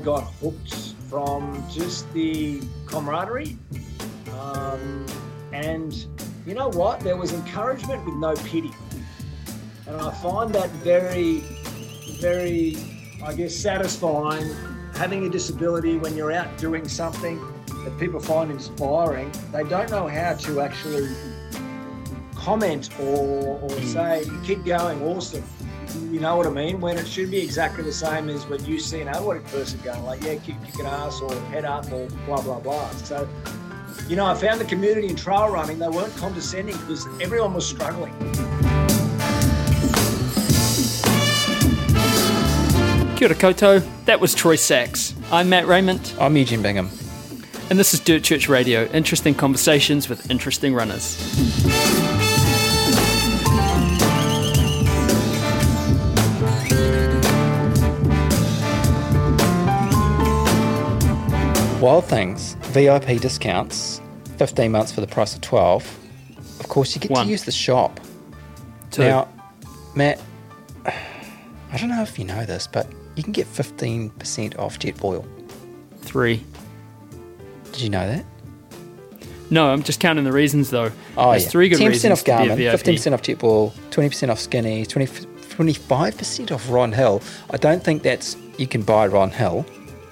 got hooked from just the camaraderie. Um, and you know what? There was encouragement with no pity. And I find that very, very, I guess, satisfying having a disability when you're out doing something that people find inspiring. They don't know how to actually comment or, or say, keep going, awesome. You know what I mean? When it should be exactly the same as when you see an athletic person going like, yeah, keep kicking ass or head up or blah, blah, blah. So, you know, I found the community in trail running, they weren't condescending because everyone was struggling. Kia ora koutou, that was Troy Sachs. I'm Matt Rayment, I'm Eugene Bingham. and this is Dirt Church Radio interesting conversations with interesting runners. Wild Things, VIP discounts, 15 months for the price of 12. Of course, you get One. to use the shop. Two. Now, Matt, I don't know if you know this, but you can get 15% off Jetboil. Three. Did you know that? No, I'm just counting the reasons though. Oh, There's yeah. three good 10% reasons off to be a Garmin, 15% off Jetboil, 20% off Skinny, 20, 25% off Ron Hill. I don't think that's, you can buy Ron Hill.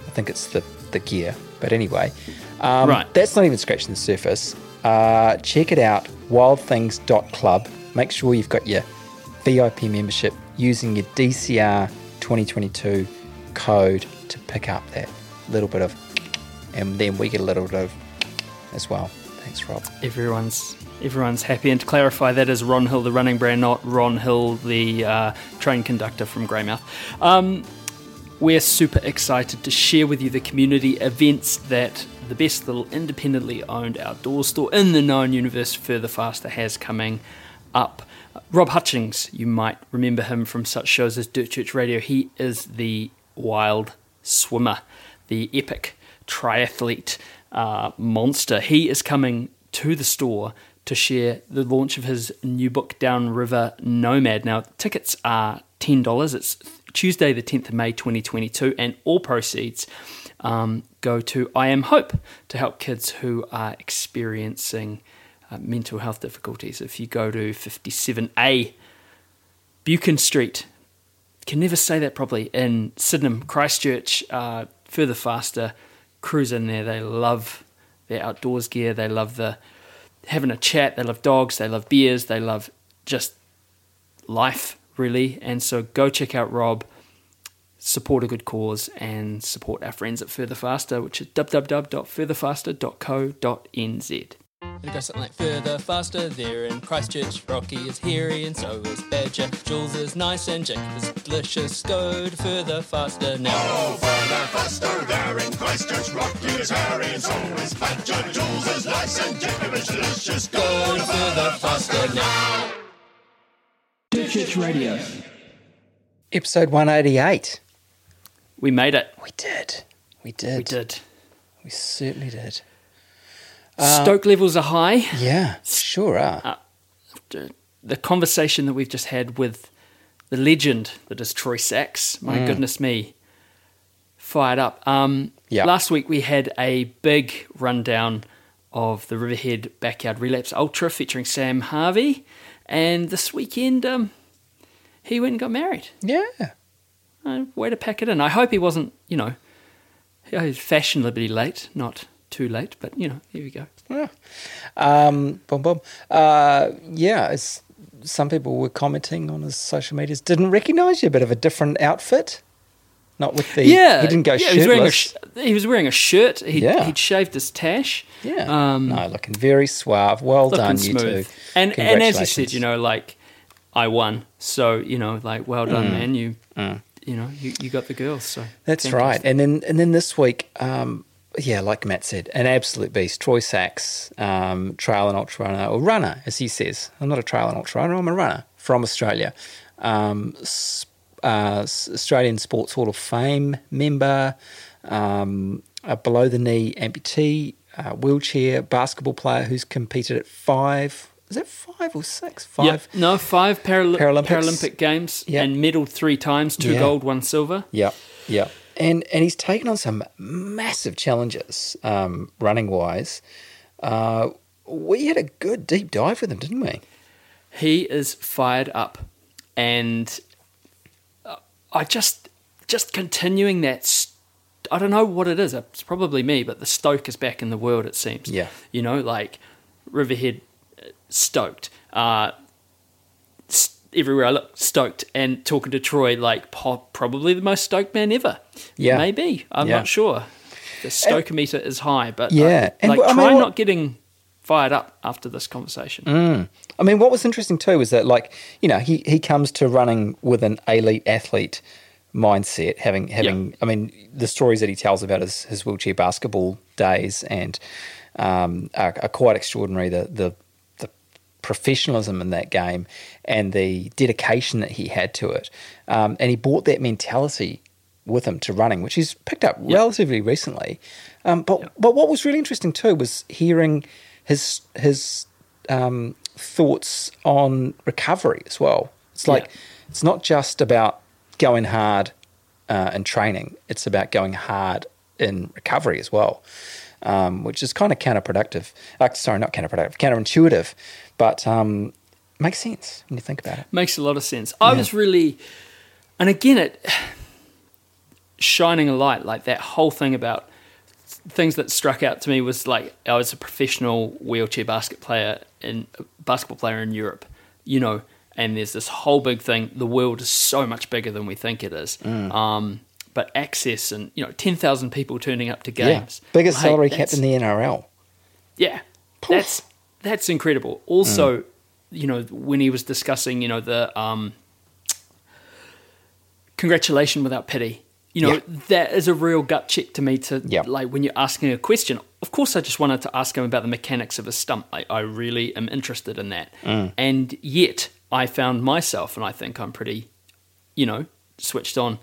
I think it's the, the gear. But anyway, um, Right. that's not even scratching the surface. Uh, check it out, wildthings.club. Make sure you've got your VIP membership using your DCR 2022 code to pick up that little bit of, and then we get a little bit of as well. Thanks, Rob. Everyone's everyone's happy. And to clarify, that is Ron Hill, the running brand, not Ron Hill, the uh, train conductor from Greymouth. Um, we're super excited to share with you the community events that the best little independently owned outdoor store in the known universe further faster has coming up. Rob Hutchings, you might remember him from such shows as Dirt Church Radio. He is the wild swimmer, the epic triathlete uh, monster. He is coming to the store to share the launch of his new book, Downriver Nomad. Now, tickets are $10. It's Tuesday, the 10th of May 2022, and all proceeds um, go to I Am Hope to help kids who are experiencing uh, mental health difficulties. If you go to 57A Buchan Street, can never say that properly, in Sydenham, Christchurch, uh, further faster, cruise in there. They love their outdoors gear, they love the having a chat, they love dogs, they love beers, they love just life, really. And so go check out Rob support a good cause and support our friends at Further Faster, which is www.furtherfaster.co.nz. It goes something like further, faster, there in Christchurch. Rocky is hairy and so is Badger. Jules is nice and Jacob is delicious. Go to further, faster now. Oh, Further faster there in Christchurch, Rocky is hairy and so is Badger. Jules is nice and Jacob is delicious. Go to further, faster now. Dirt Radio. Episode 188. We made it. We did. We did. We did. We certainly did. Stoke uh, levels are high. Yeah, sure are. Uh, the conversation that we've just had with the legend that is Troy Sachs, my mm. goodness me, fired up. Um, Yeah. Last week we had a big rundown of the Riverhead Backyard Relapse Ultra featuring Sam Harvey, and this weekend um, he went and got married. yeah. Uh, way to pack it in. I hope he wasn't, you know, fashionably late, not too late, but you know, here we go. Yeah. Um, boom, boom. Uh, yeah, some people were commenting on his social medias. Didn't recognise you, a bit of a different outfit. Not with the. Yeah, He didn't go yeah, he was wearing a shirtless. sh- he was wearing a shirt. He'd, Yeah. he'd shaved his tash. yeah. um, no, looking very suave. Well done, you smooth. two. And and as you said, you know, like I won, so you know, like well done, Mm. man. You you know, you, you got the girls. So That's right. And then and then this week, um, yeah, like Matt said, an absolute beast. Troy Sachs, um, trail and ultra runner, or runner, as he says. I'm not a trail and ultra runner. I'm a runner from Australia. Um, s- uh, Australian Sports Hall of Fame member, um, a below the knee amputee, uh, wheelchair basketball player who's competed at five. Is that five or six? Five. Yeah, no, five Paral- Paralympics. Paralympic games Yeah. and medaled three times, two Yeah. gold, one silver. Yeah, yeah. and and he's taken on some massive challenges um, running wise. Uh, we had a good deep dive with him, didn't we? He is fired up, and I just just continuing that. St- I don't know what it is. It's probably me, but the Stoke is back in the world. It seems. Yeah. You know, like Riverhead, uh, stoked. Uh, s- everywhere I look, stoked. And talking to Troy, like po- probably the most stoked man ever. Yeah. Maybe. I'm Yeah. not sure. The stoke meter is high, but Yeah, I, and like I mean, try what- not getting fired up after this conversation. Mm. I mean, what was interesting too was that, like, you know, he, he comes to running with an elite athlete mindset, having having. I mean, the stories that he tells about his, his wheelchair basketball days and um, are, are quite extraordinary. The the the professionalism in that game and the dedication that he had to it, um, and he brought that mentality with him to running, which he's picked up relatively recently. Um, but but what was really interesting too was hearing his his um, thoughts on recovery as well. It's like Yeah. it's not just about going hard uh, in training; it's about going hard in recovery as well, um, which is kind of counterproductive. Uh, sorry, not counterproductive, counterintuitive, but um, makes sense when you think about it. Makes a lot of sense. I was really, and again, it shining a light like that whole thing about things that struck out to me was like I was a professional wheelchair basket player in basketball player in Europe, you know, and there's this whole big thing. The world is so much bigger than we think it is. Mm. Um, but access and you know, ten thousand people turning up to games, Yeah, biggest Mate, salary cap in the NRL. yeah, that's that's incredible. Also, you know, when he was discussing, you know, the um, congratulation without pity. You know, Yeah. that is a real gut check to me. To Yeah. like when you're asking a question. Of course, I just wanted to ask him about the mechanics of a stump. I, I really am interested in that. Mm. And yet, I found myself, and I think I'm pretty, you know, switched on,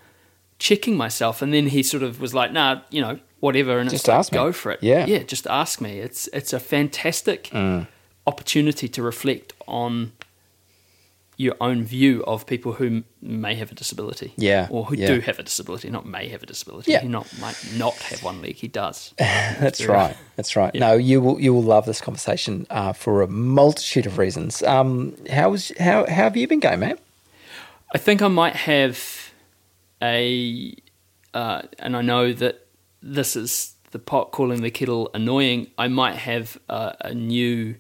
checking myself. And then he sort of was like, "Nah, you know, whatever." And Just it's like, me. go for it. Yeah. yeah, just ask me. It's it's a fantastic mm. opportunity to reflect on your own view of people who may have a disability. Yeah, Or who yeah. do have a disability, not may have a disability. Yeah. He not might not have one leg, he does. That's right. That's right. No, you will you will love this conversation uh, for a multitude of reasons. Um, how was how how have you been going, mate? I think I might have a, uh, and I know that this is the pot calling the kettle annoying. I might have uh, a new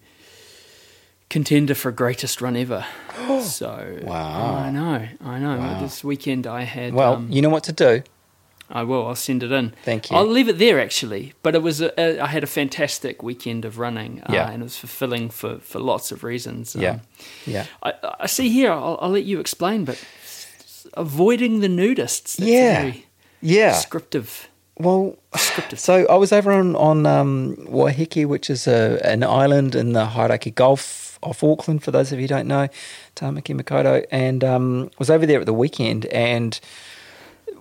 contender for greatest run ever. so Wow. I know, I know. Wow. This weekend I had. Well, um, you know what to do. I will. I'll send it in. Thank you. I'll leave it there actually. But it was. A, a, I had a fantastic weekend of running. Uh, Yeah. and it was fulfilling for for lots of reasons. Yeah, Um, yeah, I, I see here. I'll, I'll let you explain, but avoiding the nudists. That's Yeah. Yeah. Descriptive. Well, so I was over on on um, Waiheke, which is a, an island in the Hauraki Gulf off Auckland. For those of you who don't know, Tamaki Makaurau, and um, was over there at the weekend, and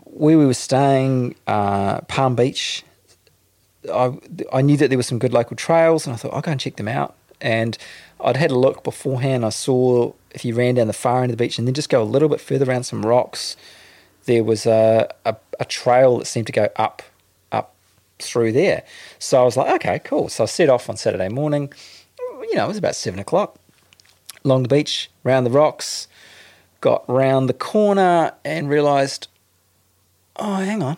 where we were staying, uh, Palm Beach. I I knew that there were some good local trails, and I thought I'll go and check them out. And I'd had a look beforehand. I saw if you ran down the far end of the beach and then just go a little bit further around some rocks, there was a, a, a trail that seemed to go up up through there. So I was like, okay, cool. So I set off on Saturday morning. You know, it was about seven o'clock. Along the beach, round the rocks, got round the corner and realised, oh, hang on,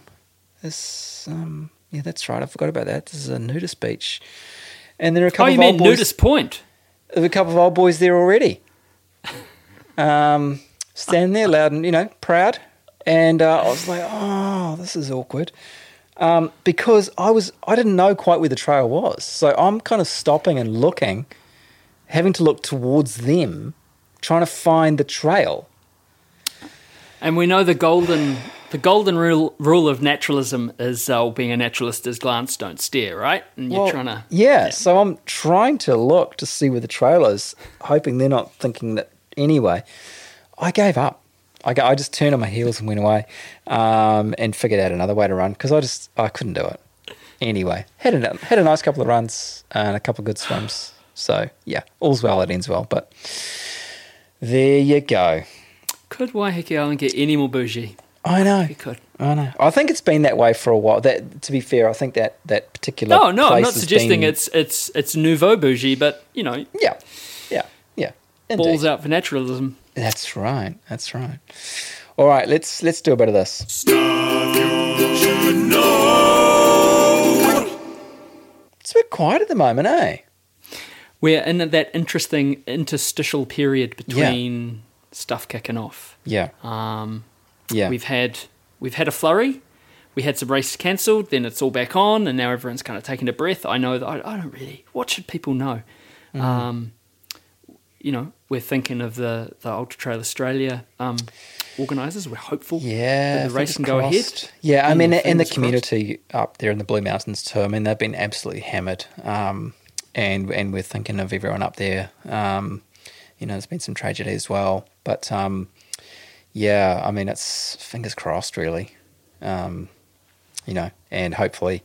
this um, yeah, that's right. I forgot about that. This is a nudist beach, and there are a couple Oh, you of mean old boys. nudist point? There were a couple of old boys there already. Um, standing there, loud and you know, proud. And uh, I was like, "Oh, this is awkward," um, because I was I didn't know quite where the trail was, so I'm kind of stopping and looking, having to look towards them, trying to find the trail. And we know the golden the golden rule rule of naturalism is uh, being a naturalist is glance, don't stare, right? And you're Well, trying to yeah, so I'm trying to look to see where the trail is, hoping they're not thinking that. Anyway, I gave up. I, I just turned on my heels and went away, um, and figured out another way to run because I just I couldn't do it. Anyway, had a had a nice couple of runs and a couple of good swims. So yeah, all's well that ends well. But there you go. Could Waiheke Island get any more bougie? I know. You could. I know. I think it's been that way for a while. That, to be fair, I think that that particular. No, no, I'm not suggesting been- it's it's it's nouveau bougie, but you know, Yeah, yeah, yeah. Indeed. balls out for naturalism. That's right. That's right. All right, let's let's do a bit of this. It's a bit quiet at the moment, eh? We're in that interesting interstitial period between stuff kicking off. Yeah, Um, yeah. We've had we've had a flurry. We had some races cancelled. Then it's all back on, and now everyone's kind of taking a breath. I know that I, I don't really. What should people know? Mm. Um, you know, we're thinking of the the Ultra Trail Australia um, organisers. We're hopeful Yeah, that the race can go ahead. Yeah, I mean, and the fingers crossed. community up there in the Blue Mountains too. I mean, they've been absolutely hammered, um, and and we're thinking of everyone up there. Um, you know, there's been some tragedy as well, but um, yeah, I mean, it's fingers crossed, really. Um, you know, and hopefully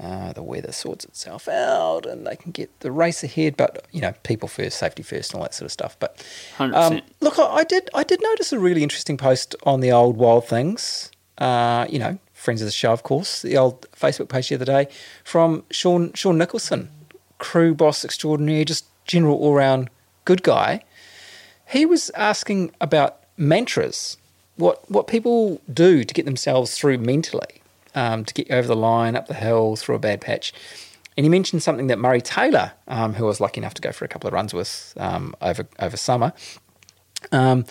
uh, the weather sorts itself out and they can get the race ahead. But you know, people first, safety first, and all that sort of stuff. But 100%. um, look, I, I did I did notice a really interesting post on the old Wild Things. Uh, you know, friends of the show, of course, the old Facebook page the other day from Sean Sean Nicholson, crew boss extraordinaire, just general all round good guy. He was asking about mantras, what what people do to get themselves through mentally, um, to get over the line, up the hill, through a bad patch. And he mentioned something that Murray Taylor, um, who I was lucky enough to go for a couple of runs with um, over over summer, um,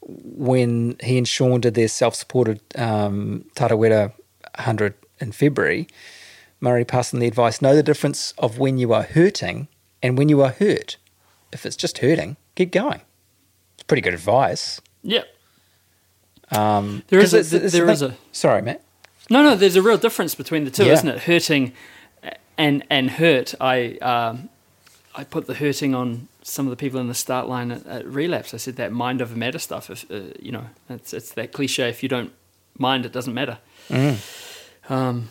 when he and Sean did their self-supported um, Tarawera 100 in February, Murray passed on the advice: know the difference of when you are hurting and when you are hurt. If it's just hurting, get going. It's pretty good advice. yeah. Um, There is 'cause a- it's- it's there the is a- Sorry, Matt. No, no. There's a real difference between the two, Yeah. isn't it? Hurting and and hurt. I um, I put the hurting on some of the people in the start line at, at relapse. I said that mind over matter stuff. If uh, you know, it's it's that cliche. If you don't mind, it doesn't matter. Um,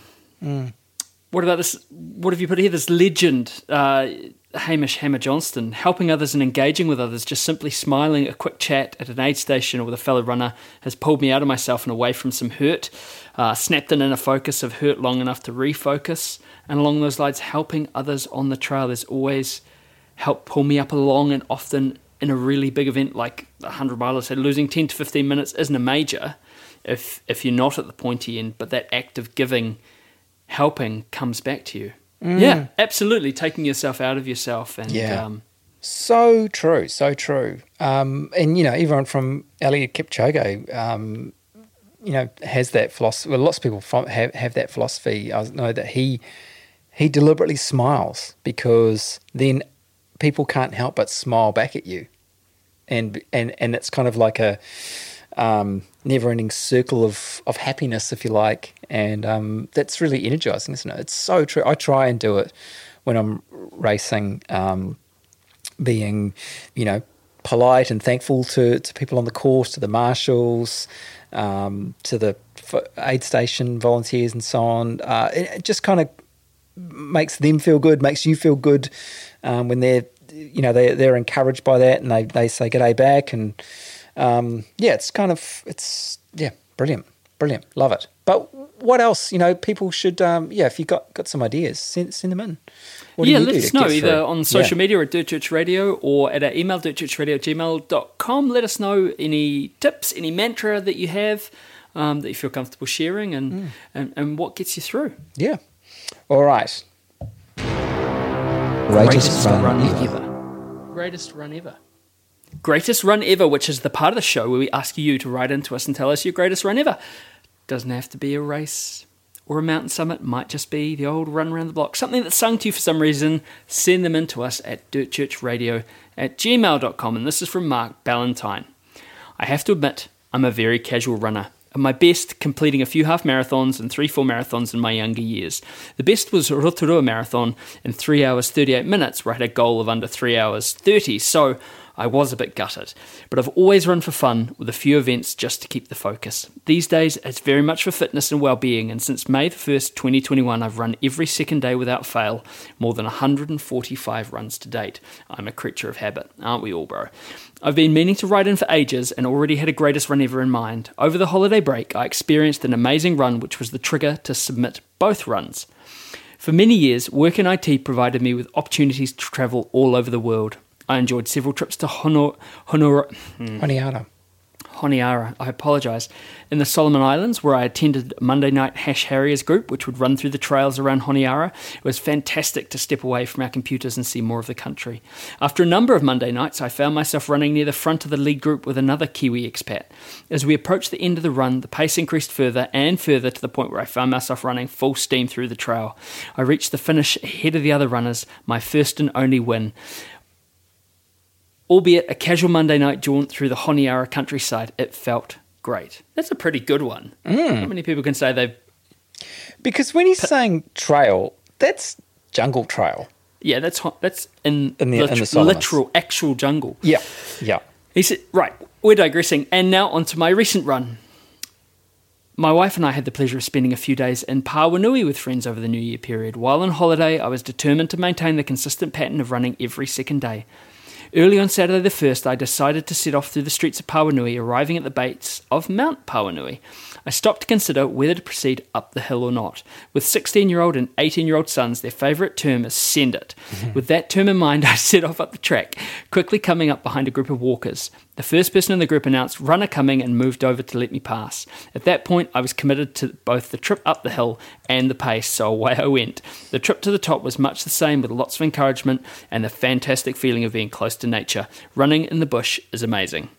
What about this? What have you put here? This legend, uh, Hamish Hammer Johnston, helping others and engaging with others, just simply smiling, a quick chat at an aid station or with a fellow runner has pulled me out of myself and away from some hurt, uh, snapped an inner focus of hurt long enough to refocus, and along those lines, helping others on the trail. has always helped pull me up along, and often in a really big event like the 100 mile, I said losing 10 to 15 minutes isn't a major if if you're not at the pointy end, but that act of giving helping comes back to you. Yeah, absolutely. Taking yourself out of yourself and Yeah. um, So true, so true. Um, and you know, everyone from Eliud Kipchoge, um, you know, has that philosophy. Well, lots of people from, have have that philosophy. I know that he he deliberately smiles because then people can't help but smile back at you, and and and it's kind of like a um, never-ending circle of of happiness, if you like, and um, that's really energizing, isn't it? It's so true. I try and do it when I'm racing. Um, being, you know, polite and thankful to, to people on the course, to the marshals, um, to the aid station volunteers, and so on. Uh, it, just kind of makes them feel good, makes you feel good um, when they're, you know, they they're encouraged by that, and they they say g'day back, and um, yeah, it's kind of it's yeah, brilliant, brilliant, love it. But what else? You know, people should um, yeah, if you got got some ideas, send send them in. What yeah, let us know either through? on social Yeah. media at Dirt Church Radio or at our email, dirtchurchradio at gmail.com. Let us know any tips, any mantra that you have um, that you feel comfortable sharing and, Mm. and, and what gets you through. Yeah. All right. Greatest run ever. Greatest run ever. Greatest run ever, which is the part of the show where we ask you to write into us and tell us your greatest run ever. Doesn't have to be a race or a mountain summit, might just be the old run around the block. Something that's sung to you for some reason, send them in to us at dirtchurchradio at gmail.com. And this is from Mark Ballantyne. I have to admit, I'm a very casual runner. At my best, completing a few half marathons and three full marathons in my younger years. The best was Rotorua Marathon in 3 hours 38 minutes, where I had a goal of under 3 hours 30. So I was a bit gutted, but I've always run for fun with a few events just to keep the focus. These days, it's very much for fitness and well-being, and since May the 1st, 2021, I've run every second day without fail, more than 145 runs to date. I'm a creature of habit, aren't we all, bro? I've been meaning to write in for ages and already had a greatest run ever in mind. Over the holiday break, I experienced an amazing run, which was the trigger to submit both runs. For many years, work in IT provided me with opportunities to travel all over the world. I enjoyed several trips to Honor, Honor, hmm. Honiara. Honiara, I apologise, in the Solomon Islands, where I attended Monday Night Hash Harriers group, which would run through the trails around Honiara. It was fantastic to step away from our computers and see more of the country. After a number of Monday nights, I found myself running near the front of the lead group with another Kiwi expat. As we approached the end of the run, the pace increased further and further to the point where I found myself running full steam through the trail. I reached the finish ahead of the other runners, my first and only win albeit a casual Monday night jaunt through the Honiara countryside, it felt great. That's a pretty good one. Hmm. How many people can say they've? Because when he's saying trail, that's jungle trail. Yeah, that's. That's in, In the- in the literal, actual jungle. Yeah, yeah. He said, right, we're digressing. And now on to my recent run. My wife and I had the pleasure of spending a few days in Pauanui with friends over the New Year period. While on holiday, I was determined to maintain the consistent pattern of running every second day. Early on Saturday the 1st, I decided to set off through the streets of Pauanui, arriving at the base of Mount Pauanui. I stopped to consider whether to proceed up the hill or not. With 16 year old and 18 year old sons, their favourite term is send it. With that term in mind, I set off up the track, quickly coming up behind a group of walkers. The first person in the group announced runner coming and moved over to let me pass. At that point, I was committed to both the trip up the hill and the pace, so away I went. The trip to the top was much the same with lots of encouragement and the fantastic feeling of being close to nature. Running in the bush is amazing.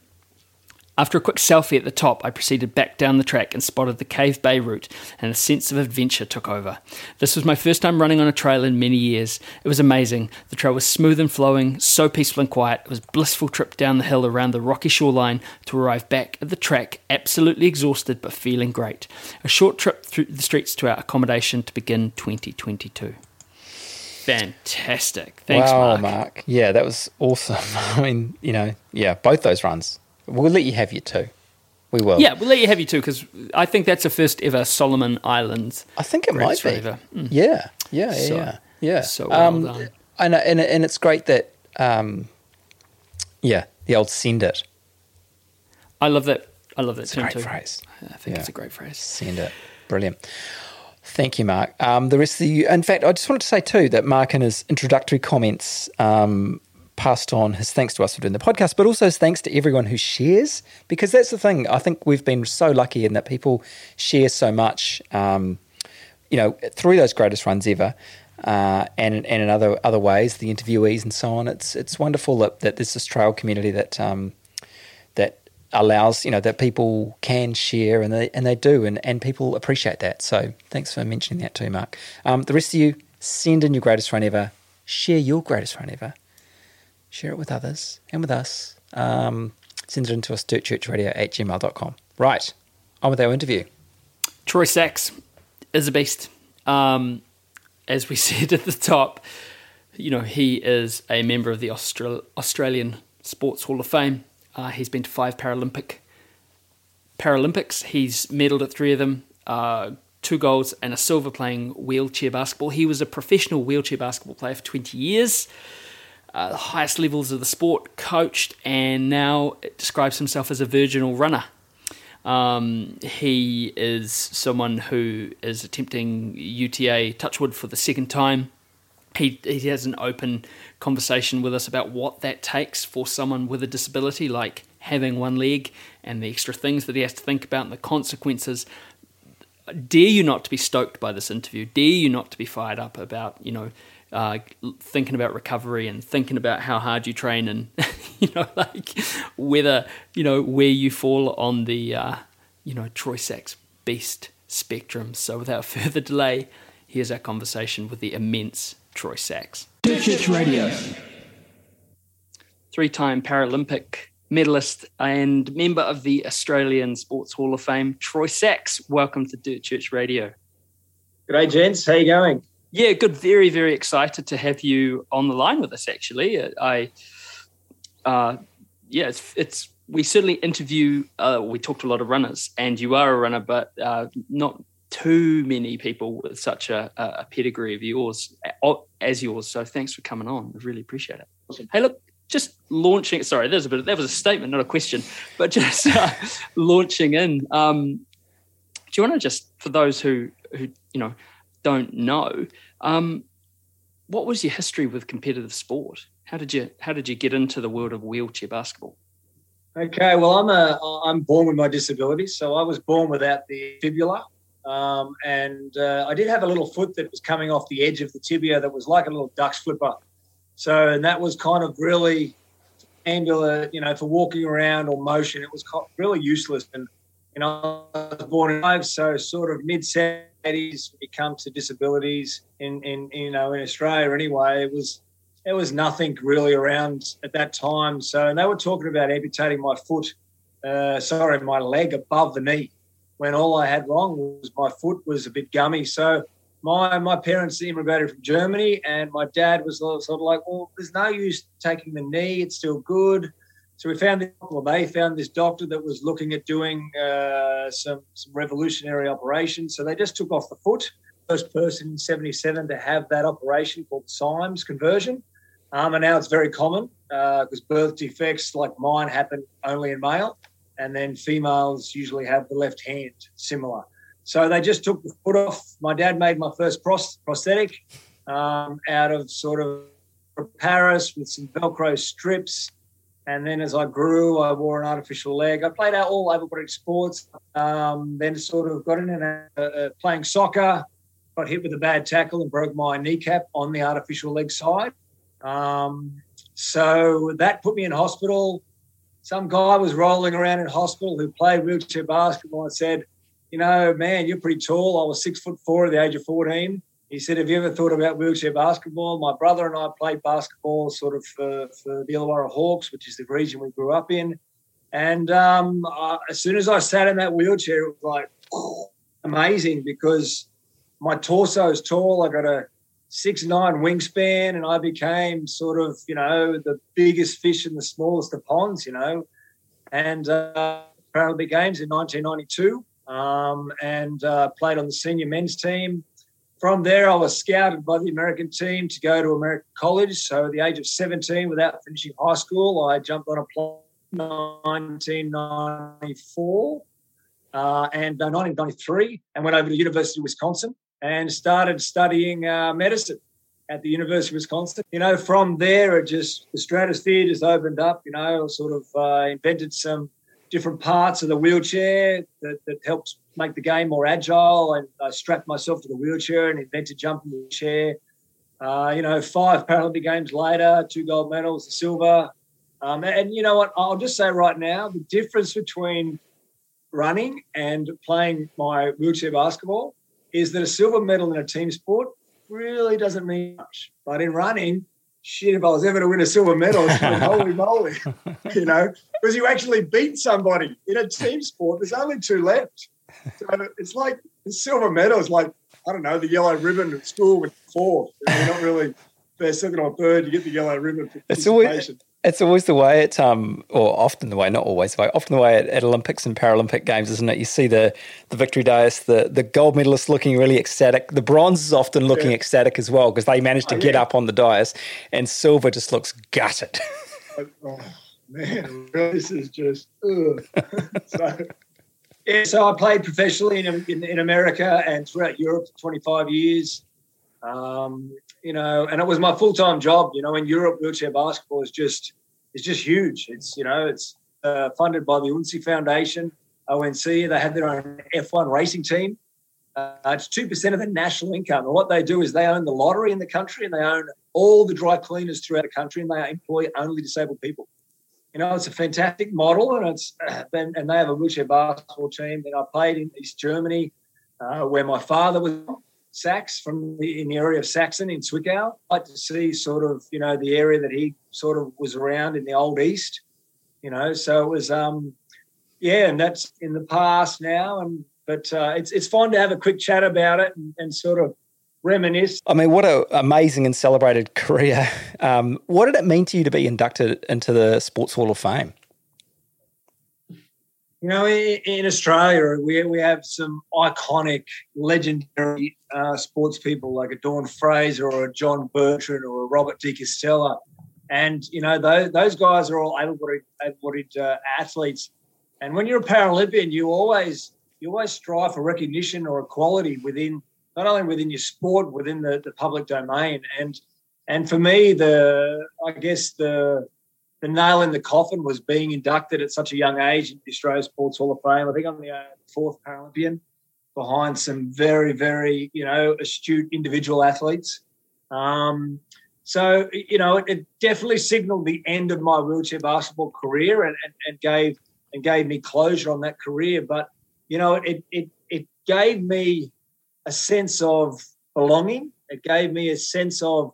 After a quick selfie at the top, I proceeded back down the track and spotted the Cave Bay route, and a sense of adventure took over. This was my first time running on a trail in many years. It was amazing. The trail was smooth and flowing, so peaceful and quiet. It was a blissful trip down the hill around the rocky shoreline to arrive back at the track, absolutely exhausted but feeling great. A short trip through the streets to our accommodation to begin 2022. Fantastic. Thanks, wow, Mark. Yeah, that was awesome. I mean, you know, yeah, both those runs. We'll let you have your two. We will. Yeah, we'll let you have you too because I think that's the first ever Solomon Islands. I think it might be. Mm. Yeah, yeah, yeah, So- yeah. yeah. so well um, done. I know, and and it's great that, um, yeah, the old send it, I love that. I love that it's a term great too. phrase. I think Yeah. it's a great phrase. Send it, brilliant. Thank you, Mark. Um, the rest of you, in fact, I just wanted to say too that Mark in his introductory comments um, passed on his thanks to us for doing the podcast, but also his thanks to everyone who shares, because that's the thing. I think we've been so lucky in that people share so much, um, you know, through those greatest runs ever. Uh, and and in other other ways, the interviewees and so on. It's it's wonderful that, that there's this trail community that um, that allows you know that people can share and they and they do and, and people appreciate that. So thanks for mentioning that too, Mark. Um, the rest of you, send in your greatest run ever. Share your greatest run ever. Share it with others and with us. Um, send it into us dirtchurchradio at gmail.com. Right. On with our interview. Troy Sachs is a beast. Um, as we said at the top, you know, he is a member of the Austral- Australian Sports Hall of Fame. Uh, he's been to five Paralympic Paralympics. He's medaled at three of them, uh, two golds and a silver playing wheelchair basketball. He was a professional wheelchair basketball player for 20 years, uh, the highest levels of the sport, coached, and now describes himself as a virginal runner. Um, he is someone who is attempting UTA Touchwood for the second time. He, he has an open conversation with us about what that takes for someone with a disability, like having one leg and the extra things that he has to think about and the consequences. Dare you not to be stoked by this interview? Dare you not to be fired up about, you know, uh, thinking about recovery and thinking about how hard you train and, you know, like whether, you know, where you fall on the, uh, you know, Troy Sachs beast spectrum. So without further delay, here's our conversation with the immense Troy Sachs. Church Radio. Three time Paralympic medalist and member of the Australian Sports Hall of Fame, Troy Sachs. Welcome to Dirt Church Radio. G'day, gents. How you going? Yeah, good. Very, very excited to have you on the line with us. Actually, Uh, I uh, yeah, it's it's we certainly interview. Uh, we talk to a lot of runners, and you are a runner, but uh, not too many people with such a, a pedigree of yours as yours. So thanks for coming on. I really appreciate it. Awesome. Hey, look, just launching. Sorry, there's a bit. That was a statement, not a question, but just uh, launching in. Um, do you want to just for those who who you know don't know, um, what was your history with competitive sport? How did you how did you get into the world of wheelchair basketball? Okay, well, I'm a I'm born with my disability, so I was born without the fibula, um, and uh, I did have a little foot that was coming off the edge of the tibia that was like a little duck's flipper. So, and that was kind of really angular, you know, for walking around or motion. It was really useless. And know, I was born in life, so sort of mid 70s when it comes to disabilities in, in, you know, in Australia anyway, it was there was nothing really around at that time. So and they were talking about amputating my foot, uh, sorry, my leg above the knee, when all I had wrong was my foot was a bit gummy. So my my parents immigrated from Germany, and my dad was sort of like, well, there's no use taking the knee; it's still good. So we found, well, they found this doctor that was looking at doing uh, some some revolutionary operations. So they just took off the foot. First person in '77 to have that operation called Symes conversion. Um, and now it's very common because uh, birth defects like mine happen only in male, and then females usually have the left hand similar. So they just took the foot off. My dad made my first prosthetic um, out of sort of Paris with some Velcro strips. And then as I grew, I wore an artificial leg. I played out all able-bodied sports. Um, then sort of got in and uh, playing soccer. Got hit with a bad tackle and broke my kneecap on the artificial leg side. Um, so that put me in hospital. Some guy was rolling around in hospital who played wheelchair basketball and said, "You know, man, you're pretty tall. I was six foot four at the age of 14." He said, "Have you ever thought about wheelchair basketball?" My brother and I played basketball, sort of for, for the Illawarra Hawks, which is the region we grew up in. And um, uh, as soon as I sat in that wheelchair, it was like amazing because my torso is tall. I got a six nine wingspan, and I became sort of you know the biggest fish in the smallest of ponds, you know, and uh, Paralympic Games in 1992, um, and uh, played on the senior men's team. From there, I was scouted by the American team to go to American college. So, at the age of 17, without finishing high school, I jumped on a plane in 1994 uh, and 1993 and went over to University of Wisconsin and started studying uh, medicine at the University of Wisconsin. You know, from there, it just the stratosphere just opened up. You know, sort of uh, invented some different parts of the wheelchair that, that helps make the game more agile. And I strapped myself to the wheelchair and invented jumping the chair. Uh, you know, five Paralympic Games later, two gold medals, a silver. Um, and you know what? I'll just say right now, the difference between running and playing my wheelchair basketball is that a silver medal in a team sport really doesn't mean much. But in running, shit, if I was ever to win a silver medal, it's like, holy moly, you know, because you actually beat somebody in a team sport. There's only two left. So it's like the silver medal is like, I don't know, the yellow ribbon at school with four. You're not really, they're second or third, you get the yellow ribbon. It's always, it's always the way at um, or often the way, not always the way, often the way at, at, Olympics and Paralympic games, isn't it? You see the the victory dais, the the gold medalists looking really ecstatic. The bronze is often looking yeah. ecstatic as well because they managed to oh, get yeah. up on the dais, and silver just looks gutted. oh man, this is just so. Yeah, so I played professionally in, in, in America and throughout Europe for 25 years. Um, you know, and it was my full time job. You know, in Europe, wheelchair basketball is just it's just huge. It's you know, it's uh, funded by the UNCI Foundation, ONC. They have their own F1 racing team. Uh, it's two percent of the national income, and what they do is they own the lottery in the country, and they own all the dry cleaners throughout the country, and they employ only disabled people. You know, it's a fantastic model, and it's and, and they have a wheelchair basketball team. that I played in East Germany, uh, where my father was Sax from the, in the area of Saxon in Zwickau. I like to see sort of you know the area that he sort of was around in the old east. You know, so it was um, yeah, and that's in the past now. And but uh, it's it's fun to have a quick chat about it and, and sort of reminisce. I mean, what an amazing and celebrated career. Um, what did it mean to you to be inducted into the Sports Hall of Fame? You know, in, Australia, we, we have some iconic, legendary uh, sports people like a Dawn Fraser or a John Bertrand or a Robert De Castella. And, you know, those, those guys are all able-bodied, able-bodied uh, athletes. And when you're a Paralympian, you always you always strive for recognition or equality within not only within your sport, within the, the public domain. And and for me, the I guess the the nail in the coffin was being inducted at such a young age in the Sports Hall of Fame. I think I'm the uh, fourth Paralympian behind some very, very, you know, astute individual athletes. Um, so, you know, it, it, definitely signaled the end of my wheelchair basketball career and, and, and, gave and gave me closure on that career. But, you know, it, it, it gave me a sense of belonging. It gave me a sense of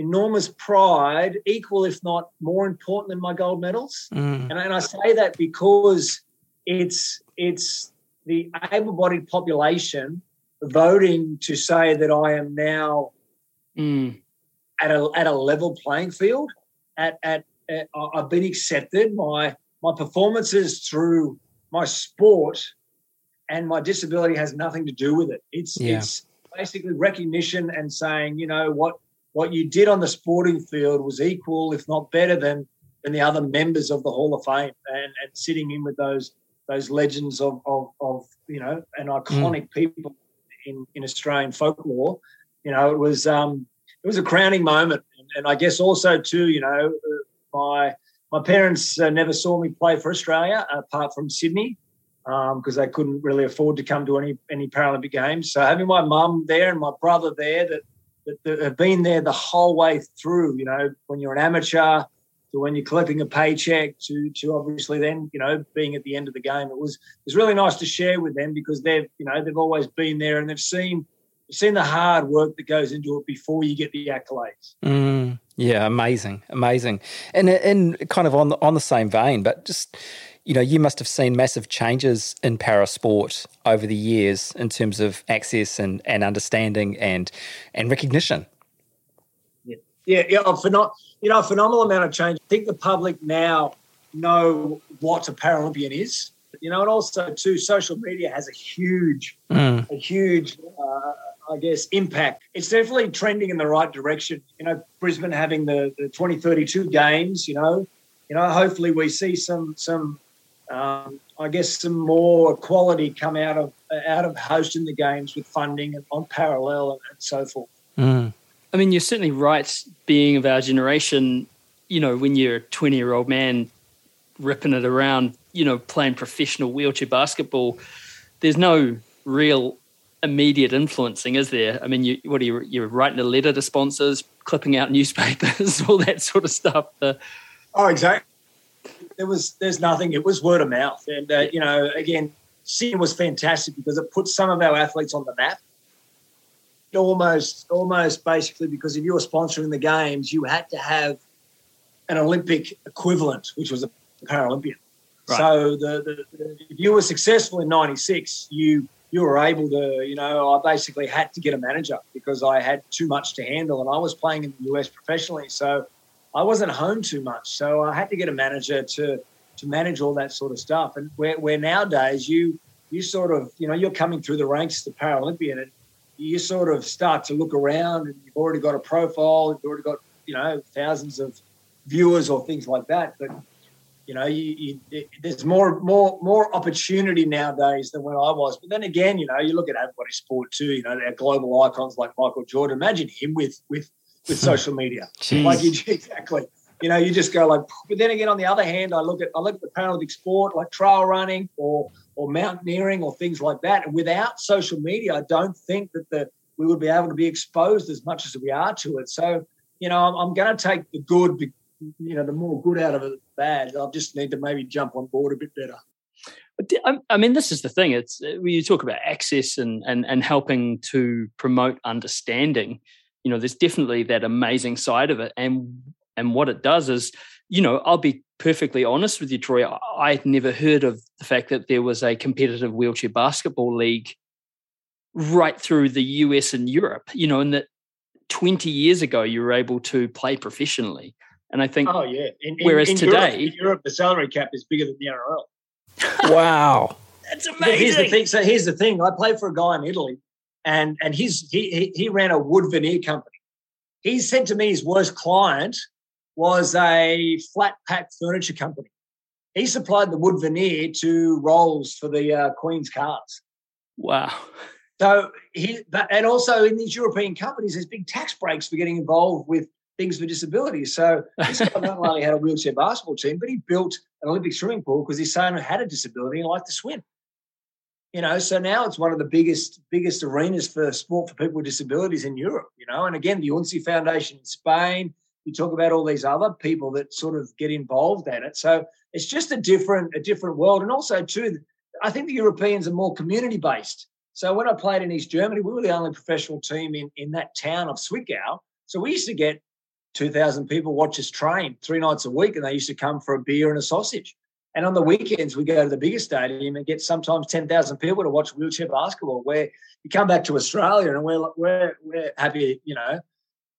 enormous pride, equal if not more important than my gold medals. Mm. And, and I say that because it's it's the able-bodied population voting to say that I am now mm. at a at a level playing field. At, at, at I've been accepted. My my performances through my sport and my disability has nothing to do with it. It's yeah. it's basically recognition and saying, you know what, what you did on the sporting field was equal, if not better, than than the other members of the Hall of Fame, and, and sitting in with those those legends of of, of you know and iconic mm. people in in Australian folklore. You know, it was um, it was a crowning moment, and, and I guess also too, you know, my my parents uh, never saw me play for Australia apart from Sydney because um, they couldn't really afford to come to any any Paralympic games. So having my mum there and my brother there that that, that have been there the whole way through. You know, when you're an amateur to when you're collecting a paycheck to to obviously then you know being at the end of the game. It was it was really nice to share with them because they've you know they've always been there and they've seen seen the hard work that goes into it before you get the accolades. Mm, yeah, amazing, amazing, and and kind of on the, on the same vein, but just you know, you must have seen massive changes in para sport over the years in terms of access and, and understanding and and recognition. Yeah, yeah, yeah. Phenom- you know, a phenomenal amount of change. I think the public now know what a Paralympian is. You know, and also too, social media has a huge, mm. a huge, uh, I guess, impact. It's definitely trending in the right direction. You know, Brisbane having the, the 2032 games. You know, you know, hopefully we see some some um, I guess some more quality come out of out of hosting the games with funding and on parallel and, and so forth. Mm. I mean, you're certainly right. Being of our generation, you know, when you're a 20 year old man ripping it around, you know, playing professional wheelchair basketball, there's no real immediate influencing, is there? I mean, you, what are you? You're writing a letter to sponsors, clipping out newspapers, all that sort of stuff. The, oh, exactly there was there's nothing. It was word of mouth, and uh, you know, again, Sydney was fantastic because it put some of our athletes on the map. Almost, almost basically, because if you were sponsoring the games, you had to have an Olympic equivalent, which was a Paralympian. Right. So the, the, the, if you were successful in '96, you you were able to, you know, I basically had to get a manager because I had too much to handle, and I was playing in the US professionally, so I wasn't home too much, so I had to get a manager to to manage all that sort of stuff. And where, where nowadays you you sort of you know you're coming through the ranks as the Paralympian, and you sort of start to look around, and you've already got a profile, you've already got you know thousands of viewers or things like that. But you know, you, you, there's more more more opportunity nowadays than when I was. But then again, you know, you look at everybody sport too. You know, our global icons like Michael Jordan. Imagine him with with with hmm. social media. Jeez. Like you, exactly. You know, you just go like. But then again, on the other hand, I look at I look at the Paralympic sport like trail running or or mountaineering or things like that. And without social media, I don't think that the we would be able to be exposed as much as we are to it. So, you know, I'm, I'm going to take the good, you know, the more good out of it, bad. I just need to maybe jump on board a bit better. I mean, this is the thing. It's uh, when you talk about access and and and helping to promote understanding you know there's definitely that amazing side of it and and what it does is you know i'll be perfectly honest with you troy i'd never heard of the fact that there was a competitive wheelchair basketball league right through the us and europe you know and that 20 years ago you were able to play professionally and i think oh yeah in, whereas in today europe, in europe the salary cap is bigger than the nrl wow. That's But Here's the amazing. thing. So here's the thing. I played for a guy in Italy, and and his he he, he ran a wood veneer company. He said to me his worst client was a flat pack furniture company. He supplied the wood veneer to Rolls for the uh, Queen's cars. Wow. So he, but, and also in these European companies, there's big tax breaks for getting involved with things for disabilities. So this guy not only had a wheelchair basketball team, but he built an Olympic swimming pool because his son had a disability and liked to swim. You know, so now it's one of the biggest biggest arenas for sport for people with disabilities in Europe. You know, and again, the ONCE Foundation in Spain. You talk about all these other people that sort of get involved in it. So it's just a different a different world, and also too, I think the Europeans are more community based. So when I played in East Germany, we were the only professional team in, in that town of Zwickau. So we used to get 2,000 people watch us train three nights a week, and they used to come for a beer and a sausage. And on the weekends, we go to the bigger stadium and get sometimes 10,000 people to watch wheelchair basketball. Where you come back to Australia and we're, we're, we're happy, you know,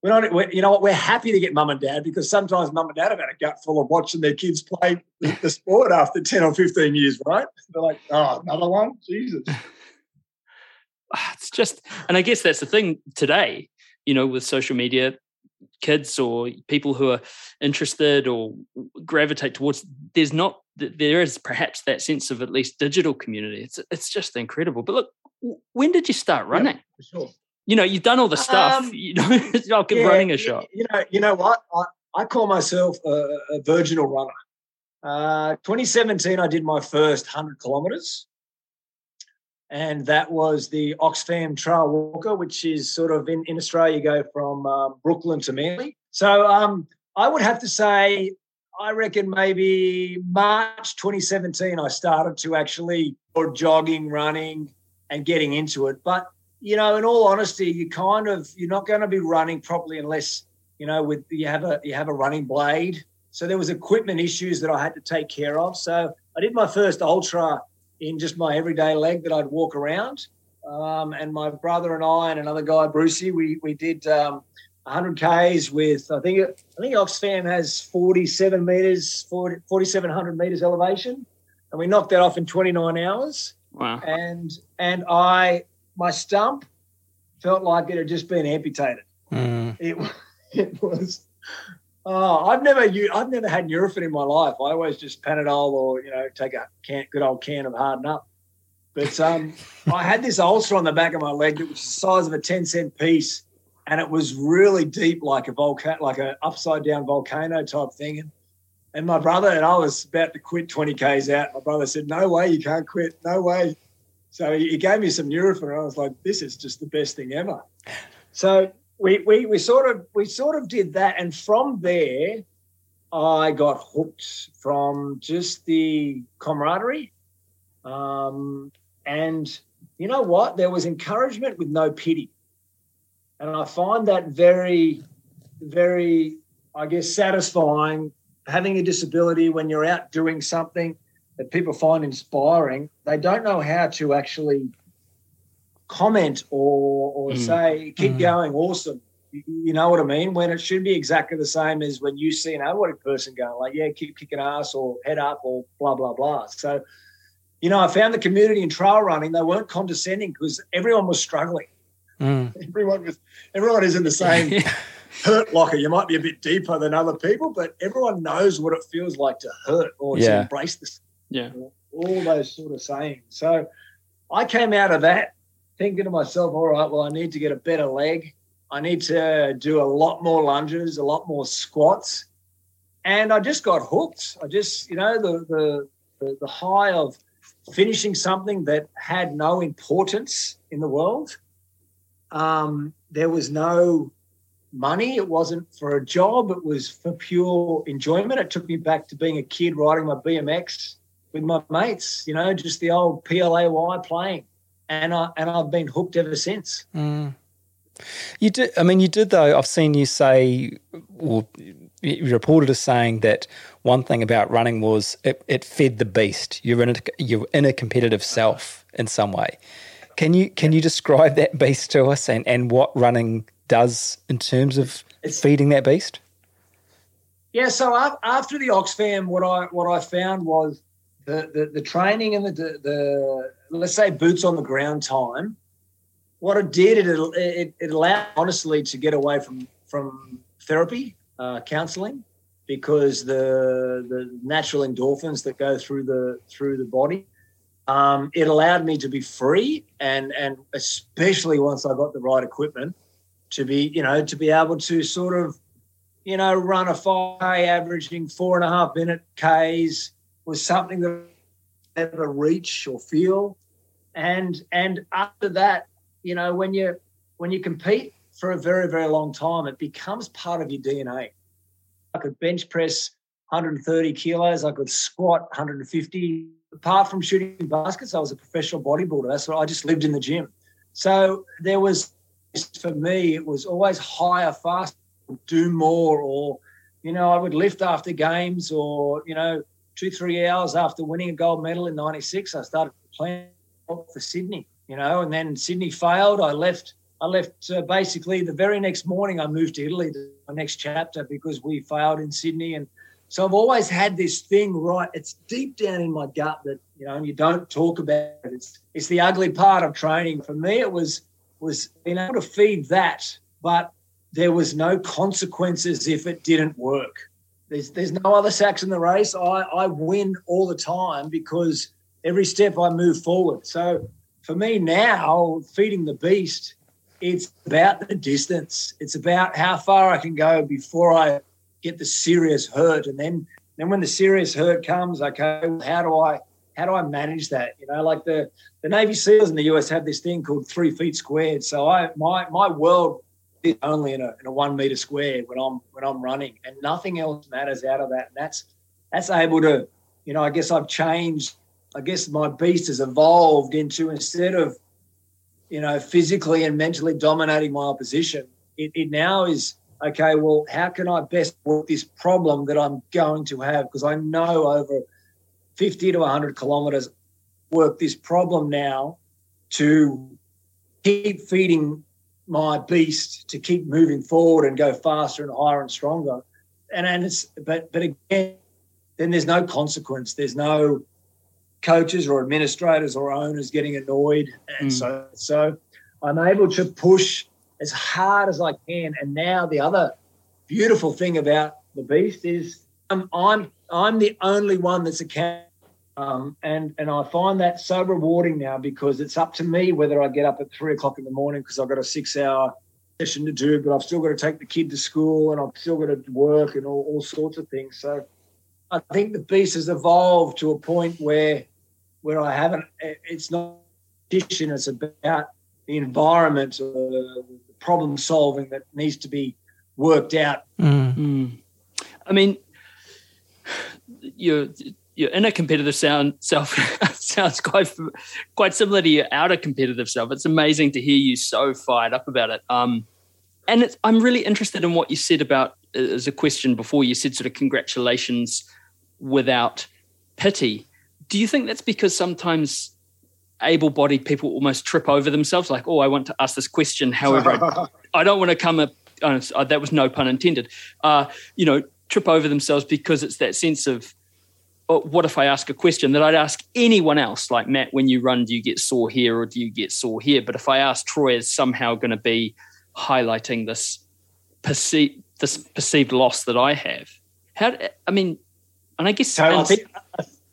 we're not, we're, you know what, we're happy to get mum and dad because sometimes mum and dad have had a gut full of watching their kids play the, sport after 10 or 15 years, right? They're like, oh, another one? Jesus. It's just, and I guess that's the thing today, you know, with social media, kids or people who are interested or gravitate towards, there's not, there is perhaps that sense of at least digital community. It's, it's just incredible. But look, when did you start running? For sure. You know, you've done all the stuff, Um, you know, I'll give Yeah, running a shot. You know, you know what? I, I call myself a, a virginal runner. Uh, 2017, I did my first 100 kilometers. And that was the Oxfam Trail Walker, which is sort of in, in Australia, you go from um, Brooklyn to Manly. So um, I would have to say, I reckon maybe March 2017, I started to actually or jogging, running, and getting into it. But you know, in all honesty, you kind of you're not going to be running properly unless you know with you have a you have a running blade. So there was equipment issues that I had to take care of. So I did my first ultra in just my everyday leg that I'd walk around. Um, and my brother and I and another guy, Brucey, we we did um, 100 k's with I think I think Oxfam has 47 meters, 40, 4700 meters elevation, and we knocked that off in 29 hours Wow. and and I my stump felt like it had just been amputated. Mm. It it was. Oh, I've never u- I've never had Nurofen in my life. I always just Panadol or you know take a can, good old can of Harden Up. But um, I had this ulcer on the back of my leg that was the size of a ten cent piece, and it was really deep, like a volcano, like a upside down volcano type thing. And, and my brother and I was about to quit twenty k's out. My brother said, "No way, you can't quit. No way." So he he gave me some Nurofen, and I was like, "This is just the best thing ever." So we, we we sort of we sort of did that, and from there, I got hooked from just the camaraderie, um, and you know what? There was encouragement with no pity, and I find that very, very, I guess, satisfying. Having a disability when you're out doing something that people find inspiring, they don't know how to actually comment or or Mm. say keep Mm. going awesome you, you know what i mean when it should be exactly the same as when you see an able person going like yeah keep kicking ass or head up or blah blah blah so you know i found the community in trail running they weren't condescending because everyone was struggling Mm. everyone was everyone is in the same hurt locker you might be a bit deeper than other people but everyone knows what it feels like to hurt or to embrace this Yeah. all those sort of sayings. So I came out of that thinking to myself, all right, well, I need to get a better leg. I need to do a lot more lunges, a lot more squats. And I just got hooked. I just, you know, the the the, the high of finishing something that had no importance in the world. Um, there was no money. It wasn't for a job. It was for pure enjoyment. It took me back to being a kid riding my BMX with my mates, you know, just the old PLAY playing. And I and I've been hooked ever since. Mm. You did. I mean, you did though. I've seen you say, or you reported as saying that one thing about running was it, it fed the beast. You're in a, you're in a competitive self in some way. Can you can you describe that beast to us and, and what running does in terms of It's- feeding that beast? Yeah, so after the Oxfam, what I what I found was the, the, the training and the, the, the, let's say, boots on the ground time, what it did, it, it, it allowed honestly to get away from, from therapy, uh, counseling, because the, the natural endorphins that go through the, through the body, um, it allowed me to be free and, and especially once I got the right equipment to be, you know, to be able to sort of, you know, run a 5K averaging four and a half minute Ks, was something that I reach or feel. And and after that, you know, when you when you compete for a very, very long time, it becomes part of your DNA. I could bench press 130 kilos, I could squat 150. Apart from shooting baskets, I was a professional bodybuilder. That's what I just lived in the gym. So there was for me, it was always higher, faster, do more, or you know, I would lift after games, or you know, two, three hours after winning a gold medal in 96, I started playing for Sydney, you know, and then Sydney failed. I left. I left uh, basically the very next morning. I moved to Italy to my next chapter because we failed in Sydney, and so I've always had this thing right. It's deep down in my gut that you know, and you don't talk about it. It's it's the ugly part of training. For me, it was was being able to feed that, but there was no consequences if it didn't work. There's there's no other sacks in the race. I, I win all the time because every step I move forward. So for me now, feeding the beast, it's about the distance. It's about how far I can go before I get the serious hurt. And then then when the serious hurt comes, okay, how do I how do I manage that? You know, like the the Navy SEALs in the US have this thing called three feet squared. So I my my world only in a, in a one meter square when I'm when I'm running, and nothing else matters out of that. And that's that's able to, you know, I guess I've changed. I guess my beast has evolved into instead of, you know, physically and mentally dominating my opposition, it, it now is okay. Well, how can I best work this problem that I'm going to have? Because I know over 50 to 100 kilometers, work this problem now to keep feeding my beast to keep moving forward and go faster and higher and stronger. And and it's but but again, then there's no consequence. There's no coaches or administrators or owners getting annoyed. And mm. so so I'm able to push as hard as I can. And now the other beautiful thing about the beast is I'm I'm I'm the only one that's accountable um, and and I find that so rewarding now because it's up to me whether I get up at three o'clock in the morning because I've got a six hour session to do, but I've still got to take the kid to school and I've still got to work and all, all sorts of things. So I think the beast has evolved to a point where where I haven't. It's not addition. It's about the environment, or the problem solving that needs to be worked out. Mm. I mean, you're your inner competitive sound self sounds quite quite similar to your outer competitive self. It's amazing to hear you so fired up about it. Um, and I'm really interested in what you said about uh, as a question before. You said sort of congratulations without pity. Do you think that's because sometimes able-bodied people almost trip over themselves? Like, oh, I want to ask this question, however, I, I don't want to come up. Oh, that was no pun intended. Uh, you know, trip over themselves because it's that sense of what if I ask a question that I'd ask anyone else, like Matt, when you run, do you get sore here or do you get sore here? But if I ask Troy, is somehow going to be highlighting this perceived this perceived loss that I have. How? I mean, and I guess totally. I think,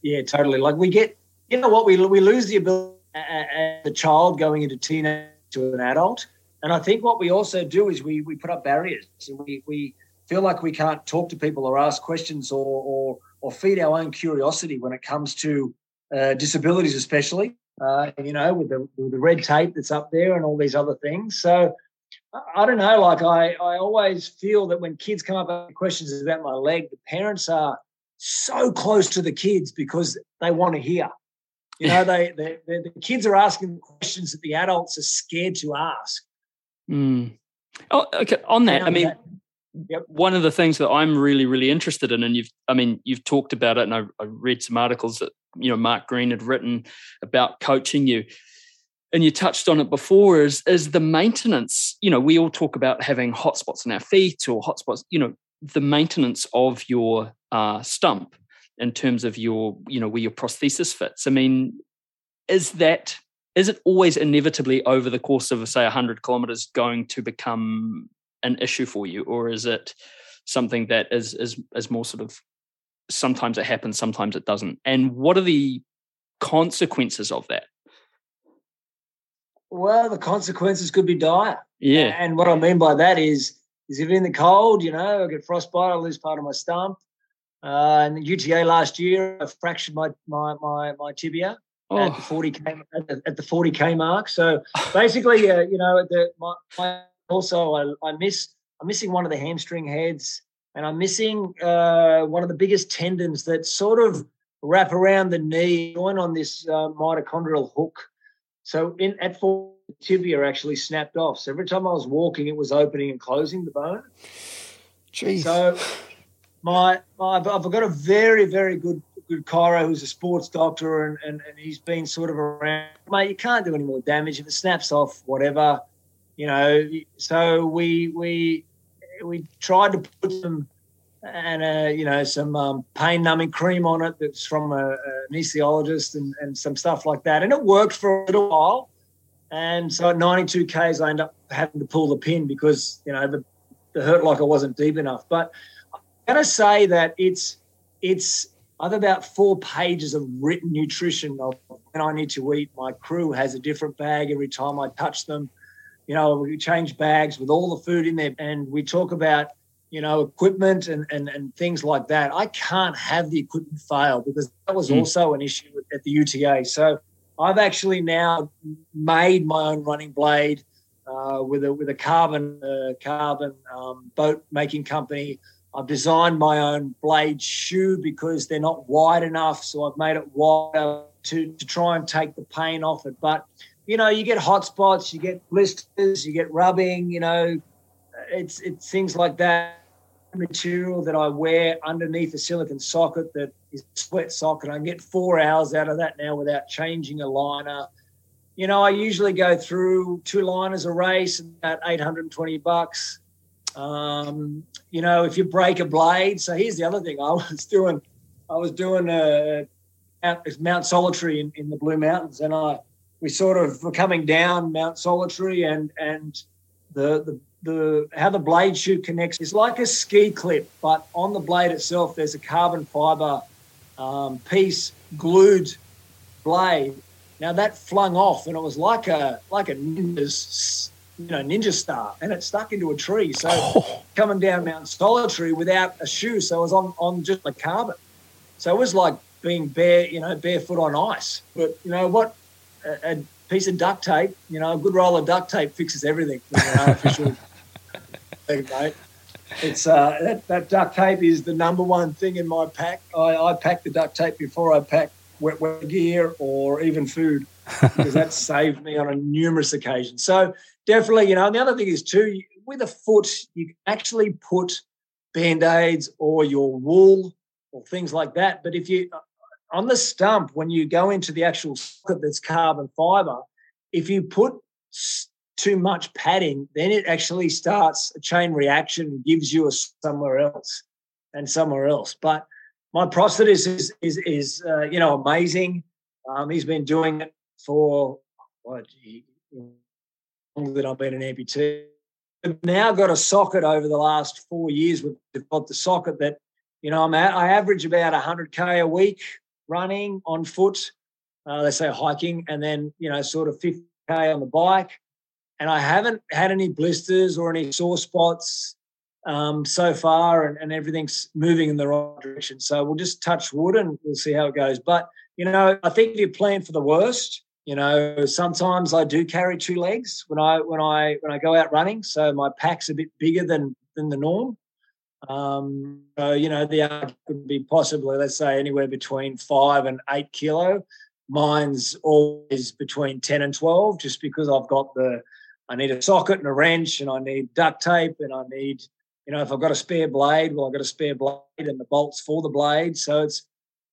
yeah, totally. Like we get, you know, what we we lose the ability as a child going into teenage to an adult, and I think what we also do is we we put up barriers. So we we feel like we can't talk to people or ask questions or or or feed our own curiosity when it comes to uh, disabilities, especially. Uh, you know, with the, with the red tape that's up there and all these other things. So I don't know. Like I, I always feel that when kids come up with questions about my leg, the parents are so close to the kids because they want to hear. You know, they, they, they the kids are asking questions that the adults are scared to ask. Mm. Oh, okay. On that, I mean, that, Yep. One of the things that I'm really, really interested in, and you've, I mean, you've talked about it, and I, I read some articles that you know Mark Green had written about coaching you, and you touched on it before. Is is the maintenance? You know, we all talk about having hot spots in our feet or hot spots. You know, the maintenance of your uh, stump in terms of your you know where your prosthesis fits i mean is that is it always inevitably over the course of say 100 kilometers going to become an issue for you or is it something that is is is more sort of sometimes it happens sometimes it doesn't and what are the consequences of that Well, the consequences could be dire. yeah And what I mean by that is, is if in the cold, you know, I get frostbite, I lose part of my stump. Uh, and the UTA last year, I fractured my my my, my tibia at the oh 40 k at the, at the 40 k mark. So basically, uh, you know, the, my, my also I, I miss I'm missing one of the hamstring heads, and I'm missing uh, one of the biggest tendons that sort of wrap around the knee, join on this uh, mitochondrial hook. So in at 40, the tibia actually snapped off. So every time I was walking, it was opening and closing the bone. Jeez. So my, my I've got a very very good good chiro who's a sports doctor and, and and he's been sort of around. Mate, you can't do any more damage if it snaps off. Whatever, you know. So we we we tried to put some and uh, you know some um, pain numbing cream on it that's from a, a anesthesiologist and, and some stuff like that, and it worked for a little while. And so at 92 k's, I ended up having to pull the pin because you know the, the hurt like I wasn't deep enough. But I'm gonna say that it's it's I've about four pages of written nutrition of when I need to eat. My crew has a different bag every time I touch them. You know, we change bags with all the food in there, and we talk about you know equipment and and, and things like that. I can't have the equipment fail because that was Mm. also an issue at the UTA. So I've actually now made my own running blade uh, with a with a carbon uh, carbon um, boat making company. I've designed my own blade shoe because they're not wide enough, so I've made it wider to to try and take the pain off it. But you know, you get hot spots, you get blisters, you get rubbing. You know, it's it's things like that. Material that I wear underneath a silicon socket that is sweat socket. I get four hours out of that now without changing a liner. You know, I usually go through two liners a race, about 820 bucks. Um, you know, if you break a blade. So here's the other thing. I was doing, I was doing a, it's Mount Solitary in, in the Blue Mountains, and I we sort of were coming down Mount Solitary, and and the the the how the blade shoe connects is like a ski clip, but on the blade itself there's a carbon fiber um, piece glued blade. Now that flung off, and it was like a like a ninja's you know ninja star, and it stuck into a tree. So Oh, coming down Mount Solitary without a shoe, so I was on on just a carbon. So it was like being bare, you know, barefoot on ice. But you know what? A, a piece of duct tape, you know, a good roll of duct tape fixes everything. an artificial thing, mate. It's uh, that, that duct tape is the number one thing in my pack. I, I pack the duct tape before I pack wet, wet gear or even food because that's saved me on a numerous occasions. So definitely, you know, and the other thing is too, with a foot, you can actually put band-aids or your wool or things like that. But if you on the stump, when you go into the actual socket that's carbon fiber, if you put too much padding, then it actually starts a chain reaction and gives you a somewhere else and somewhere else. But my prosthetist is is is uh, you know amazing. Um, he's been doing it for what longer than I've been an amputee. I've now got a socket over the last four years. We've got the socket that you know I'm at, I average about 100k a week running on foot. Uh, they say hiking, and then you know sort of 50k on the bike. And I haven't had any blisters or any sore spots um, so far, and, and everything's moving in the right direction. So we'll just touch wood and we'll see how it goes. But you know, I think you plan for the worst, you know, sometimes I do carry two legs when I when I when I go out running. So my pack's a bit bigger than than the norm. Um, so you know, the argument could be possibly, let's say, anywhere between five and eight kilo. Mine's always between ten and twelve, just because I've got the I need a socket and a wrench, and I need duct tape, and I need, you know, if I've got a spare blade, well, I've got a spare blade and the bolts for the blade. So it's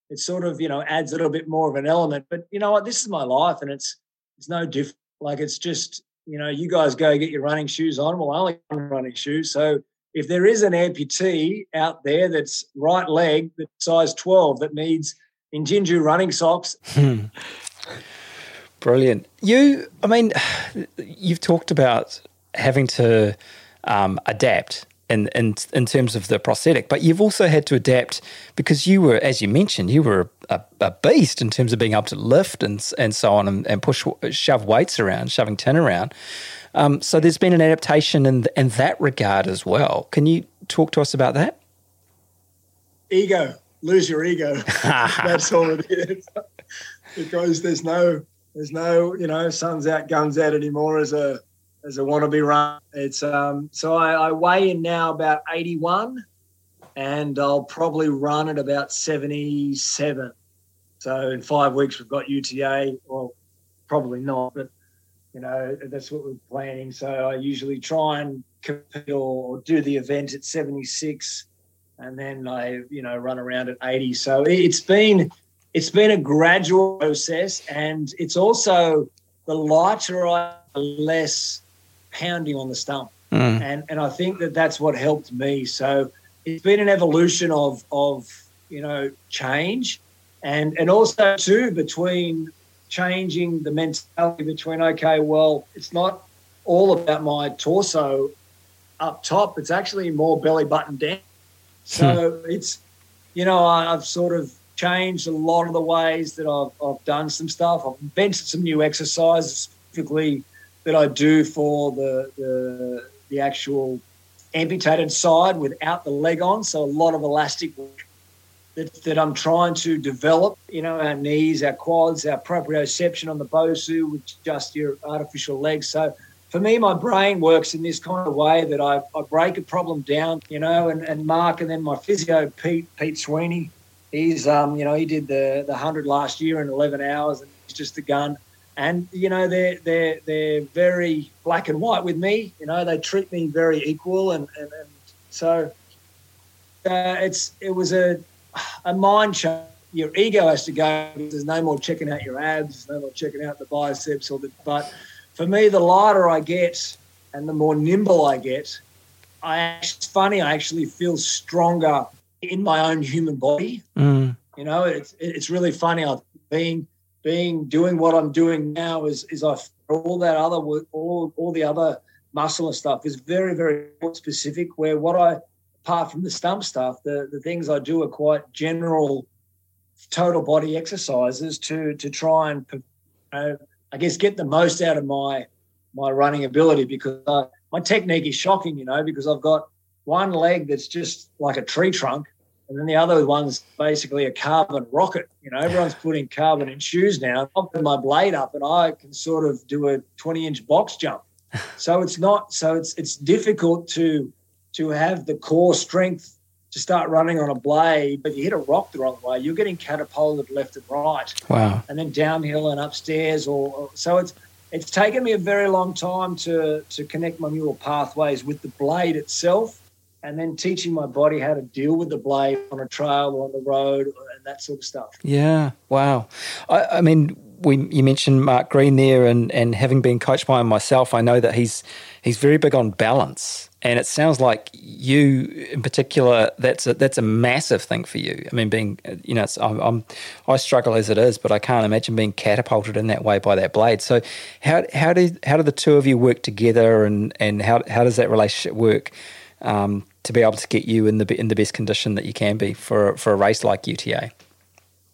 it sort of, you know, adds a little bit more of an element. But you know what? This is my life, and it's it's no different. Like it's just, you know, you guys go get your running shoes on. Well, I only got running shoes, so if there is an amputee out there that's right leg, that's size 12, that needs Injinji running socks. Brilliant. You, I mean, you've talked about having to um, adapt in, in in terms of the prosthetic, but you've also had to adapt because you were, as you mentioned, you were a, a beast in terms of being able to lift and and so on and, and push shove weights around, shoving tin around. Um, so there's been an adaptation in in that regard as well. Can you talk to us about that? Ego, lose your ego. That's all it is. because there's no there's no you know suns out guns out anymore as a as a wannabe run. It's um so I, I weigh in now about 81 and I'll probably run at about 77. So in five weeks we've got UTA. Well, probably not, but you know that's what we're planning. So I usually try and compete or do the event at 76, and then I you know run around at 80. So it's been it's been a gradual process, and it's also the lighter I, the less pounding on the stump, Mm. and and I think that that's what helped me. So it's been an evolution of of you know change, and and also too between changing the mentality between okay, well, it's not all about my torso up top; it's actually more belly button down. So it's you know I, I've sort of changed a lot of the ways that I've, I've done some stuff. I've invented some new exercises specifically that I do for the the, the actual amputated side without the leg on. So a lot of elastic work that, that I'm trying to develop. You know, our knees, our quads, our proprioception on the Bosu with just your artificial legs. So for me, my brain works in this kind of way that I, I break a problem down, you know, and, and Mark and then my physio, Pete, Pete Sweeney, he's, um, you know, he did the, the 100 last year in 11 hours and he's just a gun. And, you know, they're, they're, they're very black and white with me. You know, they treat me very equal. And, and, and so uh, it's, it was a, a mind change. Your ego has to go. There's no more checking out your abs. No more checking out the biceps or the. But for me, the lighter I get and the more nimble I get, I. It's funny. I actually feel stronger in my own human body. Mm. You know, it's it's really funny. I've been being doing what I'm doing now is is I all that other work, all all the other muscle and stuff is very very specific. Where what I apart from the stump stuff, the the things I do are quite general, total body exercises to to try and uh, I guess get the most out of my my running ability because uh, my technique is shocking. You know, because I've got one leg that's just like a tree trunk and then the other one's basically a carbon rocket. You know, everyone's putting carbon in shoes now. I've put my blade up and I can sort of do a 20 inch box jump. So it's not so it's it's difficult to to have the core strength to start running on a blade, but you hit a rock the wrong way, you're getting catapulted left and right Wow. and then downhill and upstairs or, or so it's it's taken me a very long time to to connect my neural pathways with the blade itself and then teaching my body how to deal with the blade on a trail or on the road and that sort of stuff. Yeah. Wow. I, I mean, we you mentioned Mark Green there, and and having been coached by him myself, I know that he's he's very big on balance. And it sounds like you, in particular, that's a, that's a massive thing for you. I mean, being you know, I'm, I'm I struggle as it is, but I can't imagine being catapulted in that way by that blade. So, how how do how do the two of you work together, and and how how does that relationship work? Um, to be able to get you in the in the best condition that you can be for for a race like UTA.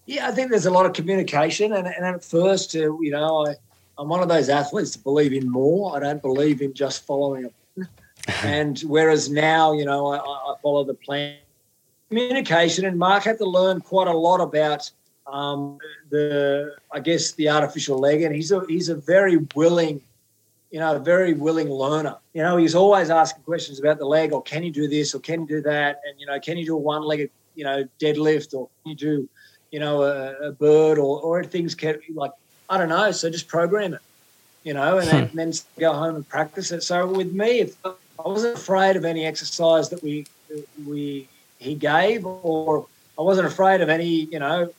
Yeah, I think there's a lot of communication, and, and at first, uh, you know, I, I'm one of those athletes that believe in more. I don't believe in just following a plan. and whereas now, you know, I, I follow the plan. Communication, and Mark had to learn quite a lot about um, the, I guess, the artificial leg, and he's a he's a very willing, you know, a very willing learner. You know, he's always asking questions about the leg, or can you do this, or can you do that, and you know, can you do a one-legged, you know, deadlift, or can you do you know, a, a bird or, or things can like, I don't know. So just program it, you know, and then, hmm. then go home and practice it. So with me, if I wasn't afraid of any exercise that we, we, he gave, or I wasn't afraid of any, you know,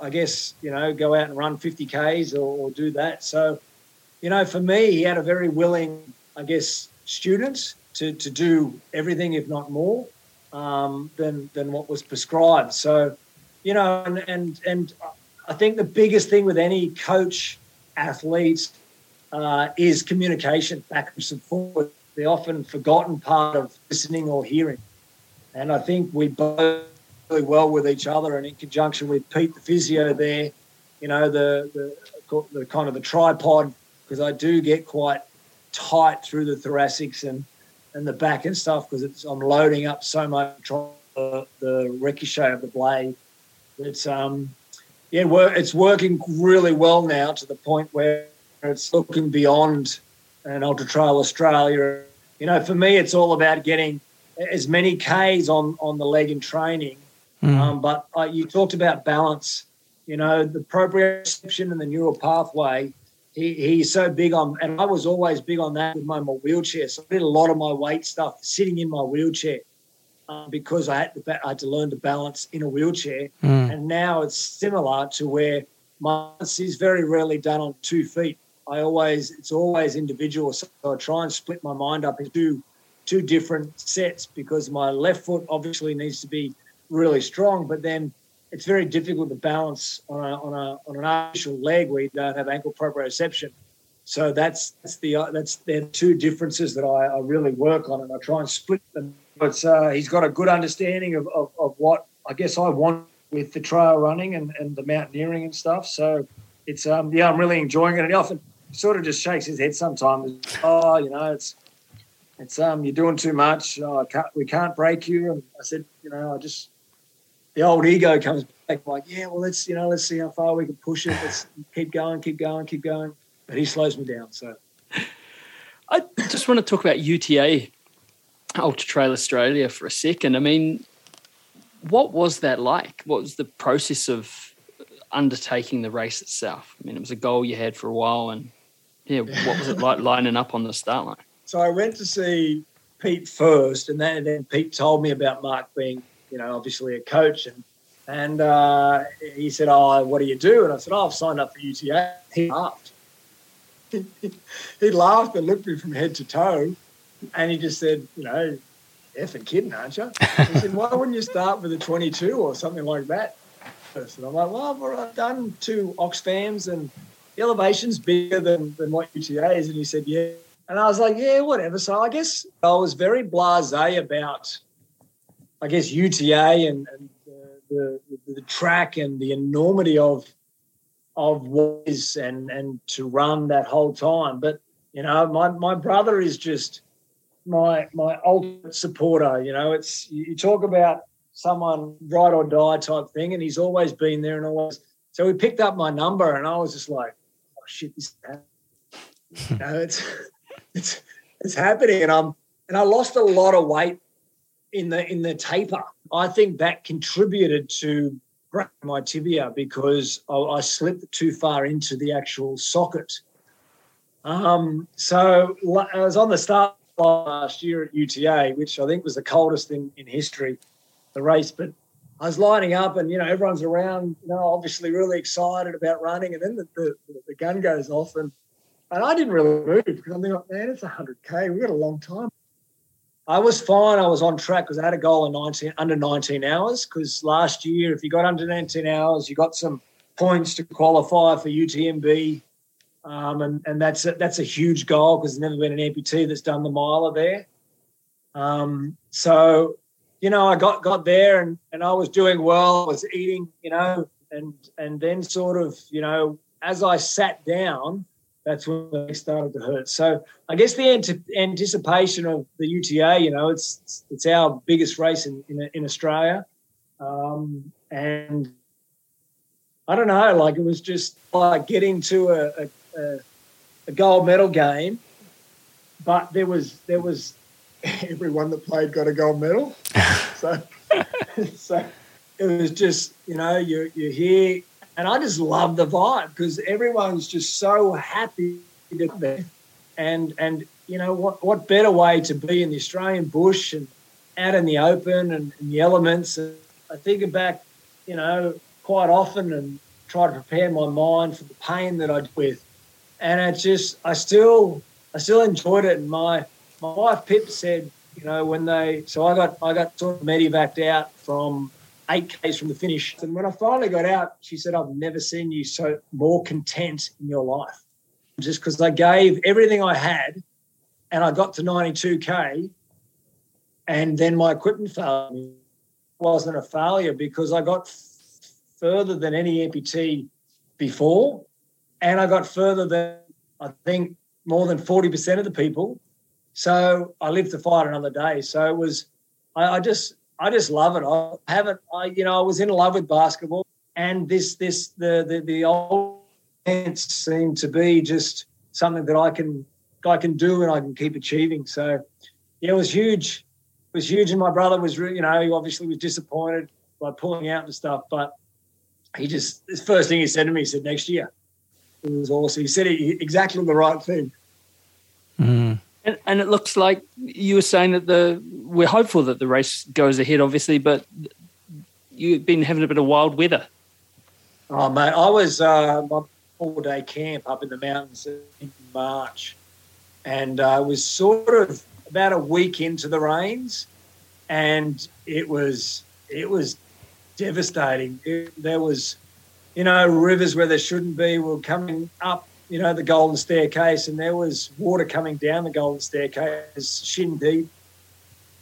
I guess, you know, go out and run 50 Ks or, or do that. So, you know, for me, he had a very willing, I guess, students to, to do everything, if not more, um, than than what was prescribed. So, you know, and and and I think the biggest thing with any coach, athlete, uh, is communication backwards and forward. The often forgotten part of listening or hearing, and I think we both really well with each other, and in conjunction with Pete, the physio there, you know, the the, the kind of the tripod because I do get quite tight through the thoracics and and the back and stuff because it's I'm loading up so much the, the ricochet of the blade. It's um yeah, it's working really well now to the point where it's looking beyond an Ultra Trail Australia. You know, for me, it's all about getting as many Ks on on the leg in training. Mm. Um, but uh, you talked about balance. You know, the proprioception and the neural pathway. He, he's so big on, and I was always big on that with my, my wheelchair. So I did a lot of my weight stuff sitting in my wheelchair um, because I had, to, I had to learn to balance in a wheelchair. Mm. And now it's similar to where my balance is very rarely done on two feet. I always it's always individual. So I try and split my mind up into two different sets because my left foot obviously needs to be really strong, but then it's very difficult to balance on a on a on an artificial leg where you don't have ankle proprioception. So that's that's the uh, that's the two differences that I, I, really work on, and I try and split them. But uh, he's got a good understanding of, of, of what I guess I want with the trail running and, and the mountaineering and stuff. So it's um yeah, I'm really enjoying it. And he often sort of just shakes his head sometimes. Oh, you know, it's it's um you're doing too much. Oh, can't, we can't break you. And I said, you know, I just the old ego comes back like, yeah, well, let's you know, let's see how far we can push it. Let's keep going, keep going, keep going. But he slows me down. So I just want to talk about UTA Ultra Trail Australia for a second. I mean, what was that like? What was the process of undertaking the race itself? I mean, it was a goal you had for a while, and yeah, what was it like lining up on the start line? So I went to see Pete first, and then, and then Pete told me about Mark being, you know, obviously a coach, and and uh, he said, "Oh, what do you do?" And I said, "Oh, I've signed up for UTA." He laughed. he laughed and looked me from head to toe, and he just said, "You know, effing kidding, aren't you?" He said, "Why wouldn't you start with a 22 or something like that?" person. I'm like, well, I've done two Oxfams and the elevation's bigger than, than what UTA is. And he said, yeah. And I was like, yeah, whatever. So I guess I was very blasé about, I guess, UTA and, and the, the, the, track and the enormity of of what is and and to run that whole time. But you know, my my brother is just my my ultimate supporter. You know, it's you talk about someone ride or die type thing. And he's always been there and always. So he picked up my number and I was just like, oh shit, this you know, it's it's it's happening. And I'm and I lost a lot of weight in the in the taper. I think that contributed to my tibia because I, I slipped too far into the actual socket. Um, so I was on the start last year at UTA, which I think was the coldest thing in history the race. But I was lining up, and you know everyone's around, you know, obviously really excited about running, and then the, the, the gun goes off, and and I didn't really move because I'm thinking, man, it's 100k. We've got a long time. I was fine. I was on track because I had a goal in 19 under 19 hours. Because last year, if you got under 19 hours, you got some points to qualify for UTMB, um, and and that's a, that's a huge goal because there's never been an amputee that's done the miler there. Um, so you know, I got got there and and I was doing well. I was eating, you know, and and then sort of, you know, as I sat down, that's when it started to hurt. So I guess the ant- anticipation of the UTA, you know, it's it's our biggest race in in, in Australia, um, and I don't know, like it was just like getting to a, a, a gold medal game, but there was there was everyone that played got a gold medal. so, so it was just you know you you're here, and I just love the vibe because everyone's just so happy to be there, and and you know what what better way to be in the Australian bush and out in the open and, and the elements. And I think back, you know, quite often and try to prepare my mind for the pain that I deal with, and it just I still I still enjoyed it, and my my wife Pip said, you know, when they so I got I got sort of medevaced out from eight k's from the finish, and when I finally got out, she said, "I've never seen you so more content in your life." Just because I gave everything I had, and I got to 92k, and then my equipment failed. It wasn't a failure because I got f- further than any amputee before, and I got further than I think more than 40% of the people. So I lived to fight another day. So it was, I just, I just love it. I haven't, I, you know, I was in love with basketball, and this, this, the, the, the old events seem to be just something that I can, I can do and I can keep achieving. So, yeah, it was huge. It was huge, and my brother was, you know, he obviously was disappointed by pulling out and stuff, but he just, the first thing he said to me, he said, next year. It was awesome. He said it, exactly the right thing. Mm. And, and it looks like you were saying that the we're hopeful that the race goes ahead, obviously, but you've been having a bit of wild weather. Oh, mate, I was uh, my four day camp up in the mountains in March, and I uh, was sort of about a week into the rains, and it was it was devastating. It, there was, you know, rivers where there shouldn't be were coming up, you know, the Golden Staircase, and there was water coming down the Golden Staircase, shin deep.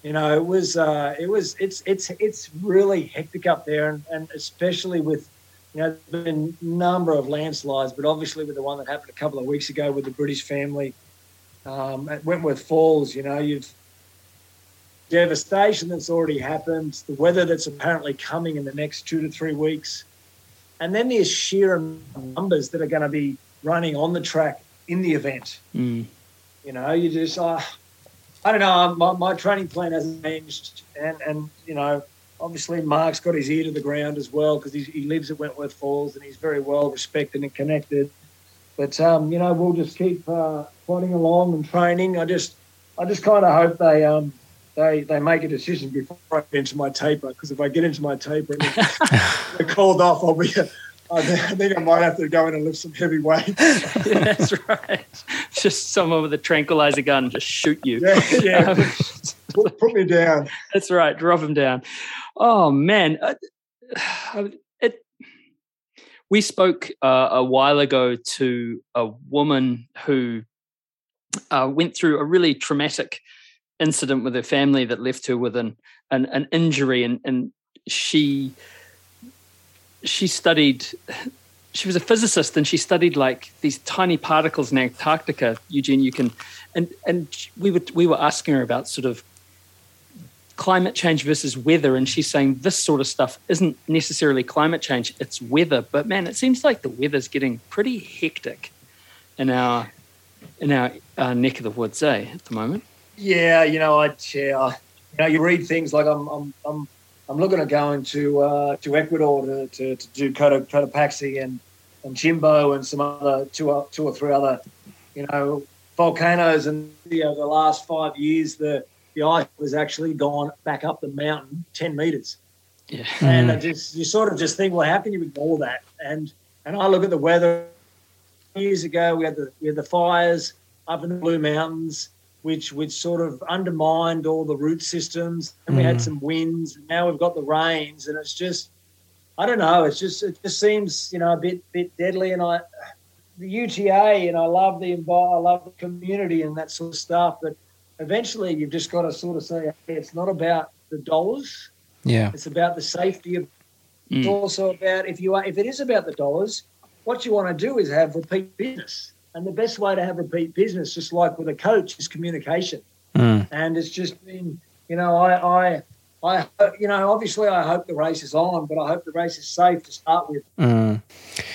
You know, it was uh, it was it's it's it's really hectic up there, and, and especially with you know, there's been a number of landslides, but obviously with the one that happened a couple of weeks ago with the British family um, at Wentworth Falls, you know, you've devastation that's already happened, the weather that's apparently coming in the next two to three weeks, and then the sheer numbers that are going to be running on the track in the event. Mm. You know, you just, uh, I don't know, my, my training plan hasn't changed, and, and you know, obviously Mark's got his ear to the ground as well because he lives at Wentworth Falls and he's very well respected and connected. But um, you know, we'll just keep uh, plodding along and training. I just, I just kind of hope they um, they they make a decision before I get into my taper because if I get into my taper and they're called off, I'll be. I think I might have to go in and lift some heavy weights. yeah, that's right. Just someone with a tranquilizer gun just shoot you. Yeah, yeah. Um, put, put, me down. That's right. Drop him down. Oh man, uh, it. We spoke uh, a while ago to a woman who uh, went through a really traumatic incident with her family that left her with an an, an injury, and, and she she studied. She was a physicist, and she studied like these tiny particles in Antarctica. Eugene, you can, and and we were we were asking her about sort of climate change versus weather, and she's saying this sort of stuff isn't necessarily climate change; it's weather. But man, it seems like the weather's getting pretty hectic in our in our, our neck of the woods, eh, at the moment. Yeah, you know, I yeah, you know, you read things like I'm I'm I'm, I'm looking at going to uh, to Ecuador to, to, to do Cotopaxi and and Chimbo and some other two or, two or three other, you know, volcanoes. And you uh, know, the last five years, the the ice has actually gone back up the mountain ten meters. Yeah. And I mm. just you sort of just think, well, how can you ignore that? And and I look at the weather. Years ago, we had the we had the fires up in the Blue Mountains which which sort of undermined all the root systems. And we had some winds. And now we've got the rains, and it's just I don't know. It's just it just seems you know a bit bit deadly. And I the UTA and I love the I love the community and that sort of stuff. But eventually, you've just got to sort of say hey, it's not about the dollars. Yeah, it's about the safety of. Mm. It's also about if you are if it is about the dollars, what you want to do is have repeat business. And the best way to have repeat business, just like with a coach, is communication. Mm. And it's just been, you know, I, I, I, you know, obviously I hope the race is on, but I hope the race is safe to start with. Mm.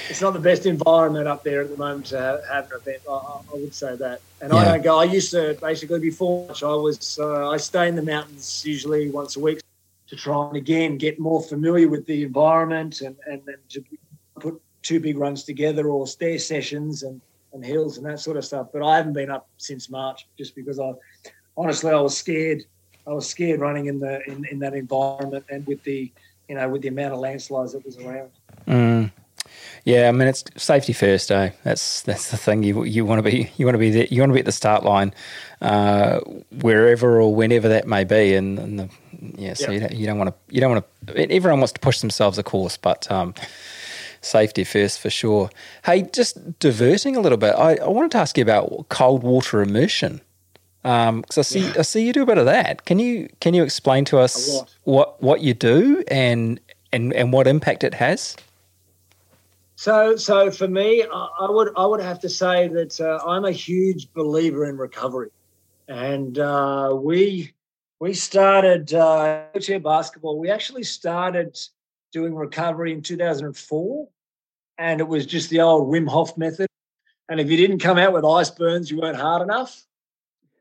It's not the best environment up there at the moment to have, have an event. I, I, would say that. And yeah. I don't go. I used to basically before I was. Uh, I stay in the mountains usually once a week to try and again get more familiar with the environment and and, and to put two big runs together or stair sessions and and hills and that sort of stuff. But I haven't been up since March just because I honestly I was scared. I was scared running in the in, in that environment and with the you know with the amount of landslides that was around. Mm. Yeah, I mean it's safety first, eh? That's that's the thing. You you want to be you want to be there, you want to be at the start line, uh, wherever or whenever that may be, and, and the, yeah, so Yeah. you don't, you don't want to you don't want to. Everyone wants to push themselves, of course, but um, safety first for sure. Hey, just diverting a little bit, I, I wanted to ask you about cold water immersion. Um, because I see, I see you do a bit of that. Can you can you explain to us what what you do and and and what impact it has? So, so for me, I I would I would have to say that uh, I'm a huge believer in recovery, and uh, we we started uh, wheelchair basketball. We actually started doing recovery in 2004, and it was just the old Wim Hof method. And if you didn't come out with ice burns, you weren't hard enough.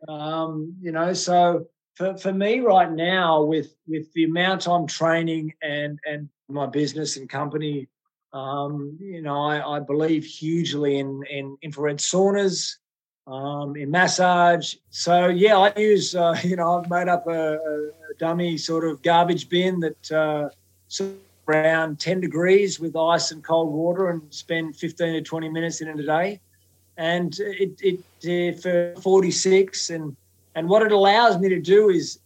Um, you know, so for, for me right now, with with the amount I'm training and and my business and company um, you know, I, I believe hugely in, in infrared saunas, um, in massage. So yeah, I use, uh, you know, I've made up a, a dummy sort of garbage bin that uh, around 10 degrees with ice and cold water and spend 15 to 20 minutes in it a day. And it, it uh, for 46 and, and what it allows me to do is,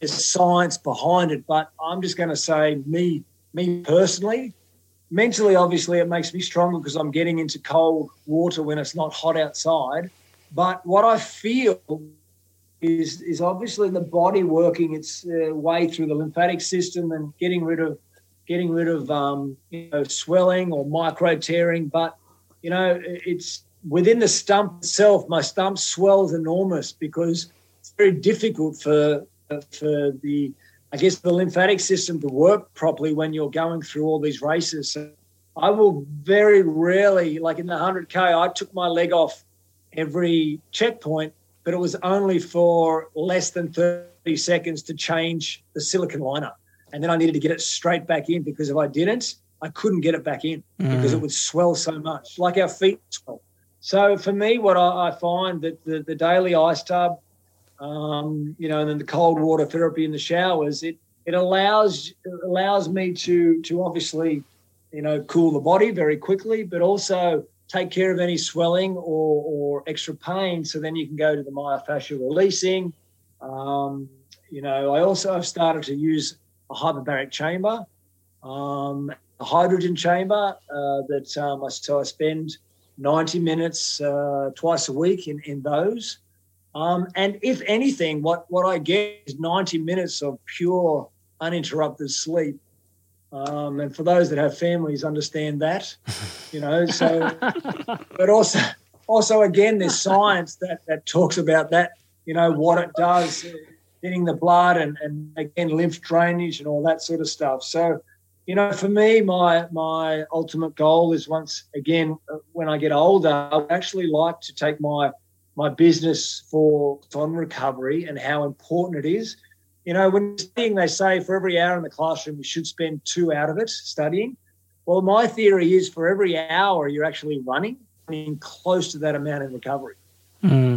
is science behind it. But I'm just going to say me, me personally, mentally obviously it makes me stronger because i'm getting into cold water when it's not hot outside but what i feel is is obviously the body working its uh, way through the lymphatic system and getting rid of getting rid of um, you know swelling or micro tearing but you know it's within the stump itself my stump swells enormous because it's very difficult for for the I guess the lymphatic system to work properly when you're going through all these races. So I will very rarely, like in the 100K, I took my leg off every checkpoint, but it was only for less than 30 seconds to change the silicon liner. And then I needed to get it straight back in because if I didn't, I couldn't get it back in because it would swell so much, like our feet swell. So for me, what I, I find that the, the daily ice tub, um, you know, and then the cold water therapy in the showers, it it allows it allows me to to obviously, you know, cool the body very quickly, but also take care of any swelling or or extra pain. So then you can go to the myofascial releasing. Um, you know, I also have started to use a hyperbaric chamber, um, a hydrogen chamber uh, that um, I, so I spend 90 minutes uh, twice a week in in those. Um, and if anything, what, what I get is 90 minutes of pure uninterrupted sleep. Um, and for those that have families, understand that, you know. So, but also, also again, there's science that that talks about that, you know, what it does, getting the blood and and again lymph drainage and all that sort of stuff. So, you know, for me, my my ultimate goal is once again, uh, when I get older, I would actually like to take my my business for on recovery and how important it is. You know, when studying, they say for every hour in the classroom, you should spend two out of it studying. Well, my theory is for every hour you're actually running, running close to that amount in recovery. Mm.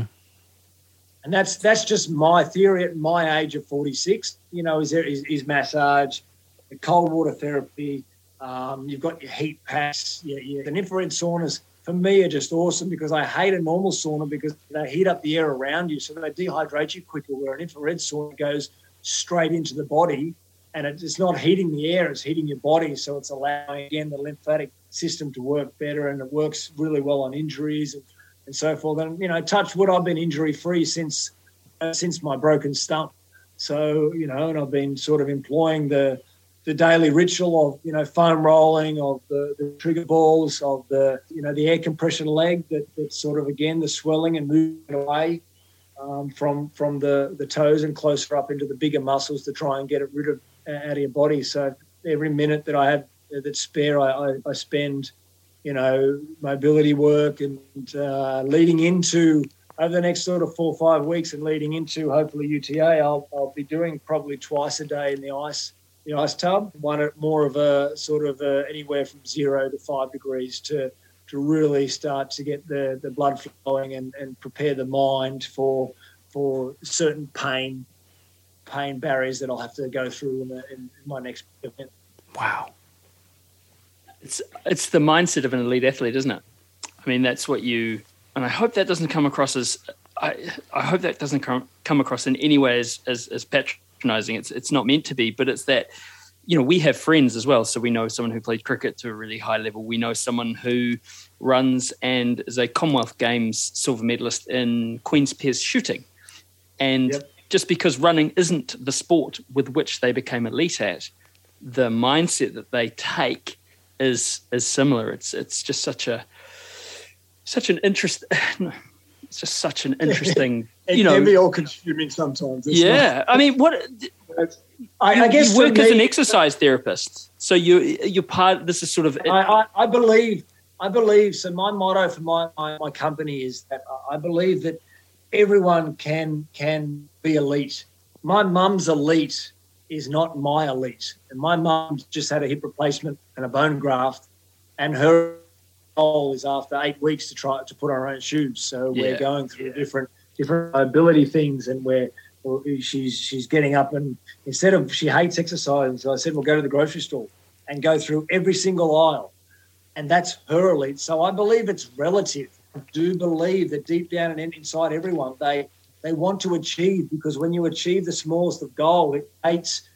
And that's that's just my theory at my age of 46. You know, is there is, is massage, cold water therapy. Um, you've got your heat packs, your and infrared saunas for me are just awesome because I hate a normal sauna because they heat up the air around you, so they dehydrate you quicker. Where an infrared sauna goes straight into the body, and it's not heating the air; it's heating your body. So it's allowing again the lymphatic system to work better, and it works really well on injuries and, and so forth. And you know, touch wood, I've been injury free since uh, since my broken stump. So you know, and I've been sort of employing the the daily ritual of you know foam rolling, of the, the trigger balls, of the you know the air compression leg that that sort of again the swelling and moving away um, from from the the toes and closer up into the bigger muscles to try and get it rid of out of your body. So every minute that I have that spare, I, I, I spend you know mobility work and uh, leading into over the next sort of four or five weeks and leading into hopefully UTA, I'll, I'll be doing probably twice a day in the ice the ice tub. One at more of a sort of a, anywhere from zero to five degrees to to really start to get the, the blood flowing and, and prepare the mind for for certain pain pain barriers that I'll have to go through in, the, in my next event. Wow. It's it's the mindset of an elite athlete, isn't it? I mean, that's what you. And I hope that doesn't come across as. I, I hope that doesn't come, come across in any way as, as, as patronizing. It's it's not meant to be, but it's that you know, we have friends as well. So we know someone who played cricket to a really high level. We know someone who runs and is a Commonwealth Games silver medalist in Queen's Prize shooting. And yep. just because running isn't the sport with which they became elite at, the mindset that they take is is similar. It's it's just such a such an interest. It's just such an interesting. it you know, can be all consuming sometimes. Yeah, not, I mean, what I, you, I guess you work me, as an exercise therapist, so you you're part. This is sort of. I, I, I believe. I believe. So my motto for my, my, my company is that I believe that everyone can can be elite. My mum's elite is not my elite, and my mum just had a hip replacement and a bone graft, and her goal is after eight weeks to try to put on her own shoes. So yeah. we're going through yeah. different different mobility things, and we're she's she's getting up and instead of she hates exercise, so I said we'll go to the grocery store and go through every single aisle, and that's her elite. So I believe it's relative. I do believe that deep down and inside everyone they they want to achieve because when you achieve the smallest of goal, it creates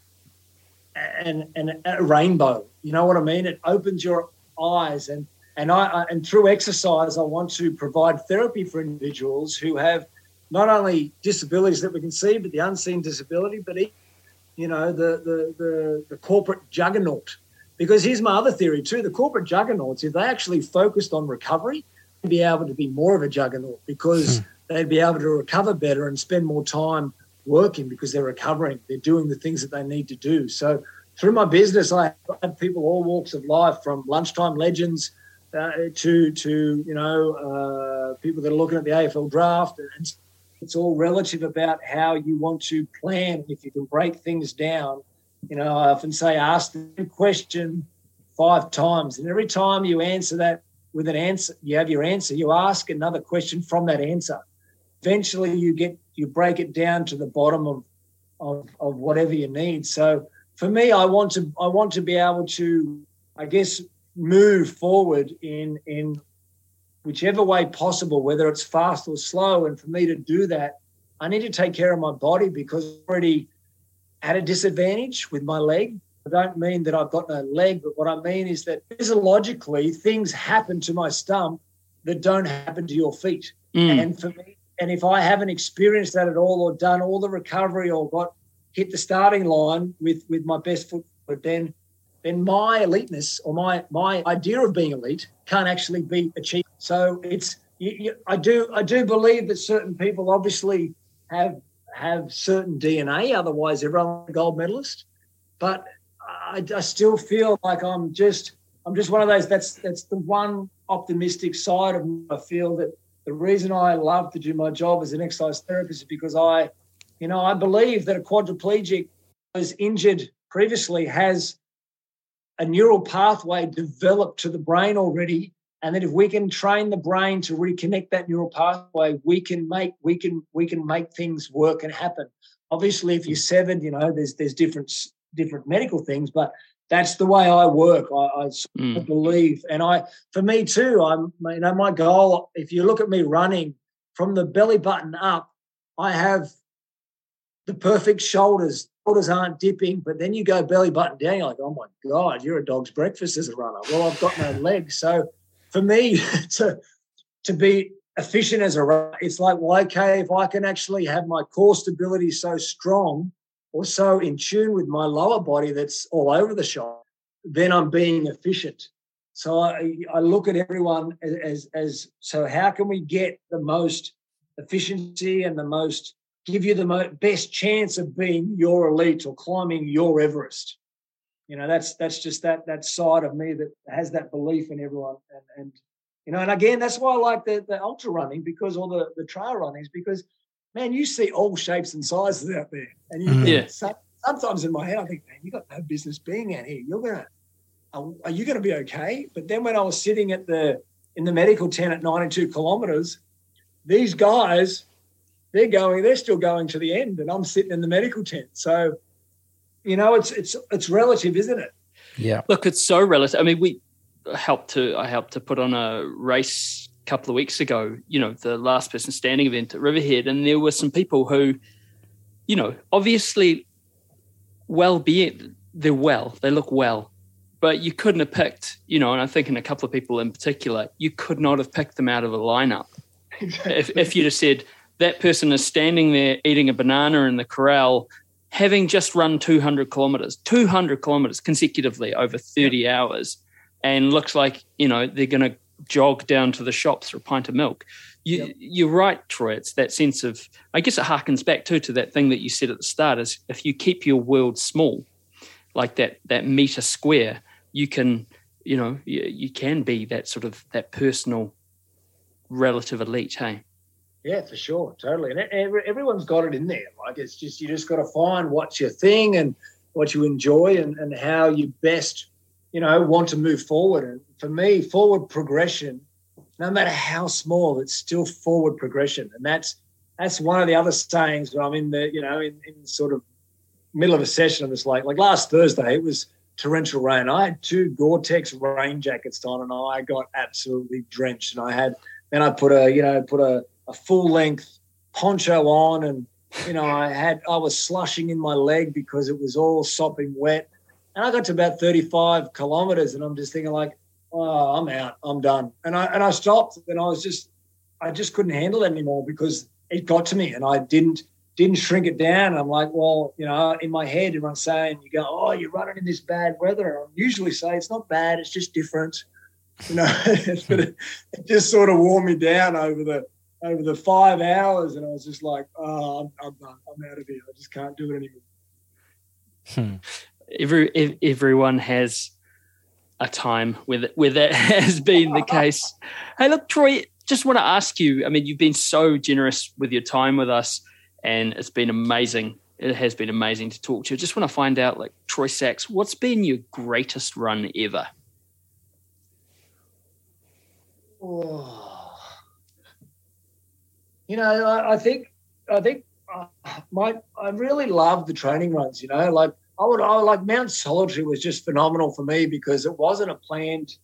an, an a rainbow. You know what I mean? It opens your eyes and and I and through exercise, I want to provide therapy for individuals who have not only disabilities that we can see, but the unseen disability, but you know the the the, the corporate juggernaut. Because here's my other theory too: the corporate juggernauts, if they actually focused on recovery, be able to be more of a juggernaut because hmm. They'd be able to recover better and spend more time working because they're recovering. They're doing the things that they need to do. So through my business, I have people all walks of life, from lunchtime legends uh, to to you know uh, people that are looking at the AFL draft and it's all relative about how you want to plan. If you can break things down, you know, I often say ask the question five times, and every time you answer that with an answer, you have your answer. You ask another question from that answer. Eventually, you get you break it down to the bottom of of, of whatever you need. So for me, I want to I want to be able to, I guess, move forward in in whichever way possible, whether it's fast or slow. And for me to do that, I need to take care of my body because I'm already at a disadvantage with my leg. I don't mean that I've got no leg, but what I mean is that physiologically things happen to my stump that don't happen to your feet. Mm. And for me, and if I haven't experienced that at all or done all the recovery or got hit the starting line with with my best foot, then then my eliteness or my my idea of being elite can't actually be achieved. So it's you, you, I do I do believe that certain people obviously have have certain DNA, otherwise everyone a gold medalist. But I, I still feel like I'm just I'm just one of those. That's that's the one optimistic side of me. I feel that the reason I love to do my job as an exercise therapist is because I, you know, I believe that a quadriplegic was injured previously has a neural pathway developed to the brain already and that if we can train the brain to reconnect that neural pathway we can make we can we can make things work and happen. Obviously if you're seven you know there's there's different different medical things but that's the way i work i, I mm. believe and i for me too i'm you know my goal if you look at me running from the belly button up i have the perfect shoulders shoulders aren't dipping, but then you go belly button down, you're like, oh my God, you're a dog's breakfast as a runner. Well, I've got no legs. So for me to to be efficient as a runner, it's like, well, okay, if I can actually have my core stability so strong or so in tune with my lower body that's all over the shop, then I'm being efficient. So I, I look at everyone as, as, as so how can we get the most efficiency and the most give you the best chance of being your elite or climbing your Everest. You know, that's that's just that that side of me that has that belief in everyone. And, and you know, and again, that's why I like the, the ultra running because or the, the trail runnings because man, you see all shapes and sizes out there. And you mm-hmm. yeah. sometimes in my head I think, man, you got no business being out here. You're gonna are, are you gonna be okay? But then when I was sitting at the in the medical tent at 92 kilometers, these guys they're going, they're still going to the end, and I'm sitting in the medical tent. So, you know, it's it's it's relative, isn't it? Yeah. Look, it's so relative. I mean, we helped to I helped to put on a race a couple of weeks ago. You know, the last person standing event at Riverhead, and there were some people who, you know, obviously, well being they're well, they look well, but you couldn't have picked. You know, and I'm thinking a couple of people in particular, you could not have picked them out of a lineup if if you'd have said that person is standing there eating a banana in the corral having just run 200 kilometers, 200 kilometers consecutively over 30 hours, and looks like you know they're going to jog down to the shops for a pint of milk. You, Yep. You're right, Troy. It's that sense of, I guess it harkens back too to that thing that you said at the start: is if you keep your world small, like that that meter square, you can, you know, you, you can be that sort of that personal relative elite. Hey, Yeah, for sure, totally. And every, everyone's got it in there. Like it's just you just got to find what's your thing and what you enjoy and, and how you best, you know, want to move forward. And for me, forward progression, no matter how small, it's still forward progression. And that's that's one of the other sayings when I'm in the, you know, in, in sort of middle of a session of this like like last Thursday, it was torrential rain. I had two Gore-Tex rain jackets on and I got absolutely drenched. And I had then I put a, you know, put a a full length poncho on and you know i had i was slushing in my leg because it was all sopping wet and i got to about 35 kilometers and i'm just thinking like oh i'm out i'm done and i and i stopped and i was just i just couldn't handle it anymore because it got to me and i didn't didn't shrink it down i'm like well you know in my head everyone's saying you go oh you're running in this bad weather i usually say it's not bad it's just different you know but it, it just sort of wore me down over the over the five hours, and I was just like, "Oh, I'm, I'm done. I'm out of here. I just can't do it anymore." Hmm. Every ev- everyone has a time where that, where that has been the case. Hey, look, Troy, just want to ask you. I mean, you've been so generous with your time with us, and it's been amazing. It has been amazing to talk to you. Just want to find out, like Troy Sachs, what's been your greatest run ever? Oh. You know, I, I think I think uh, my I really love the training runs. You know, like I would I like Mount Solitary was just phenomenal for me because it wasn't a planned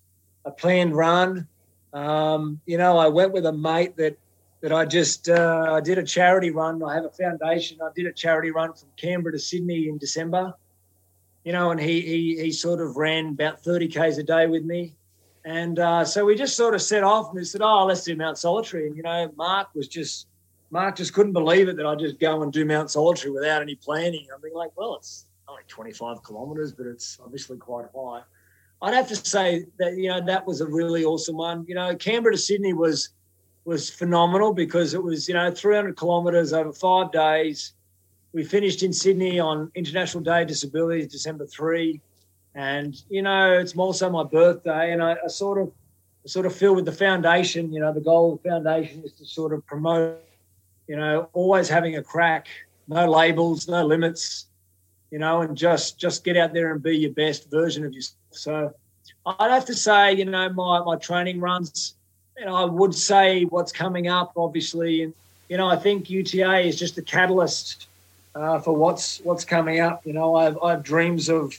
a planned run. Um, you know, I went with a mate that that I just uh, I did a charity run. I have a foundation. I did a charity run from Canberra to Sydney in December. You know, and he he he sort of ran about thirty k's a day with me. And uh, so we just sort of set off and we said, oh, let's do Mount Solitary. And, you know, Mark was just, Mark just couldn't believe it that I just go and do Mount Solitary without any planning. I'm being like, well, it's only 25 kilometres, but it's obviously quite high. I'd have to say that, you know, that was a really awesome one. You know, Canberra to Sydney was, was phenomenal because it was, you know, 300 kilometres over five days. We finished in Sydney on International Day of Disability, December 3 and you know it's also my birthday and I, I sort of I sort of feel with the foundation you know the goal of the foundation is to sort of promote you know always having a crack no labels no limits you know and just just get out there and be your best version of yourself so i'd have to say you know my my training runs know i would say what's coming up obviously and you know i think uta is just a catalyst uh, for what's what's coming up you know i have, I have dreams of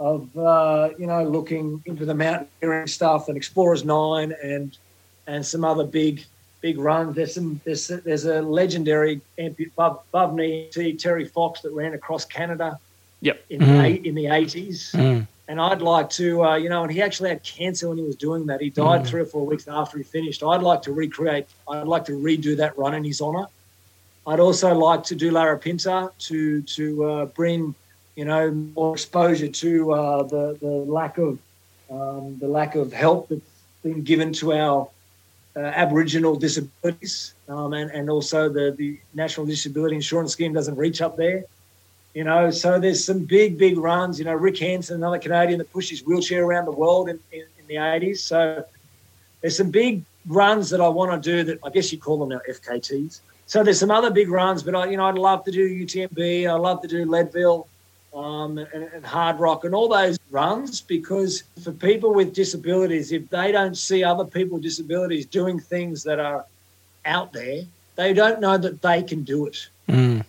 of uh, you know looking into the mountaineering stuff and Explorers Nine and and some other big big runs. There's some there's there's a legendary above, above knee Terry Fox that ran across Canada. Yep. In Mhm. the in the eighties. Mm. And I'd like to, uh, you know, and he actually had cancer when he was doing that. He died Mm. three or four weeks after he finished. I'd like to recreate. I'd like to redo that run in his honour. I'd also like to do Larapinta to to uh, bring you know, more exposure to uh, the the lack of um, the lack of help that's been given to our uh, Aboriginal disabilities, um, and and also the the National Disability Insurance Scheme doesn't reach up there. You know, so there's some big big runs. You know, Rick Hansen, another Canadian that pushed his wheelchair around the world in, in, in the 80s. So there's some big runs that I want to do that I guess you call them now FKTs. So there's some other big runs, but I, you know, I'd love to do UTMB. I'd love to do Leadville um, and, and Hardrock and all those runs because for people with disabilities, if they don't see other people with disabilities doing things that are out there, they don't know that they can do it. Mm.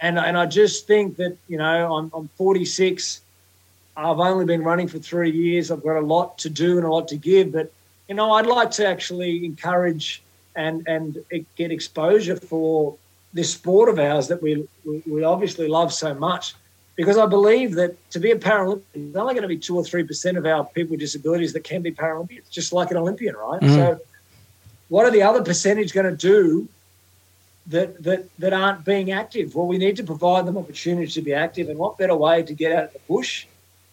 And, and I just think that, you know, I'm, I'm 46. I've only been running for three years. I've got a lot to do and a lot to give, but you know, I'd like to actually encourage and and get exposure for this sport of ours that we we obviously love so much. Because I believe that to be a Paralympian, there's only going to be two or three percent of our people with disabilities that can be Paralympians, just like an Olympian, right? Mm. So, what are the other percentage going to do that that that aren't being active? Well, we need to provide them opportunities to be active, and what better way to get out of the bush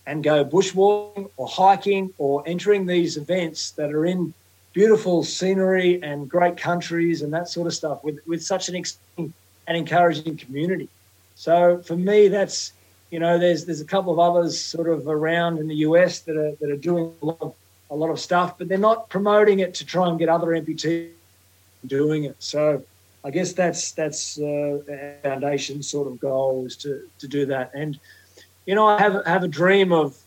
and go bushwalking or hiking or entering these events that are in beautiful scenery and great countries and that sort of stuff with, with such an exciting and encouraging community. So for me, that's you know, there's there's a couple of others sort of around in the US that are that are doing a lot of a lot of stuff, but they're not promoting it to try and get other amputees doing it. So I guess that's that's uh, foundation sort of goal is to to do that. And you know, I have have a dream of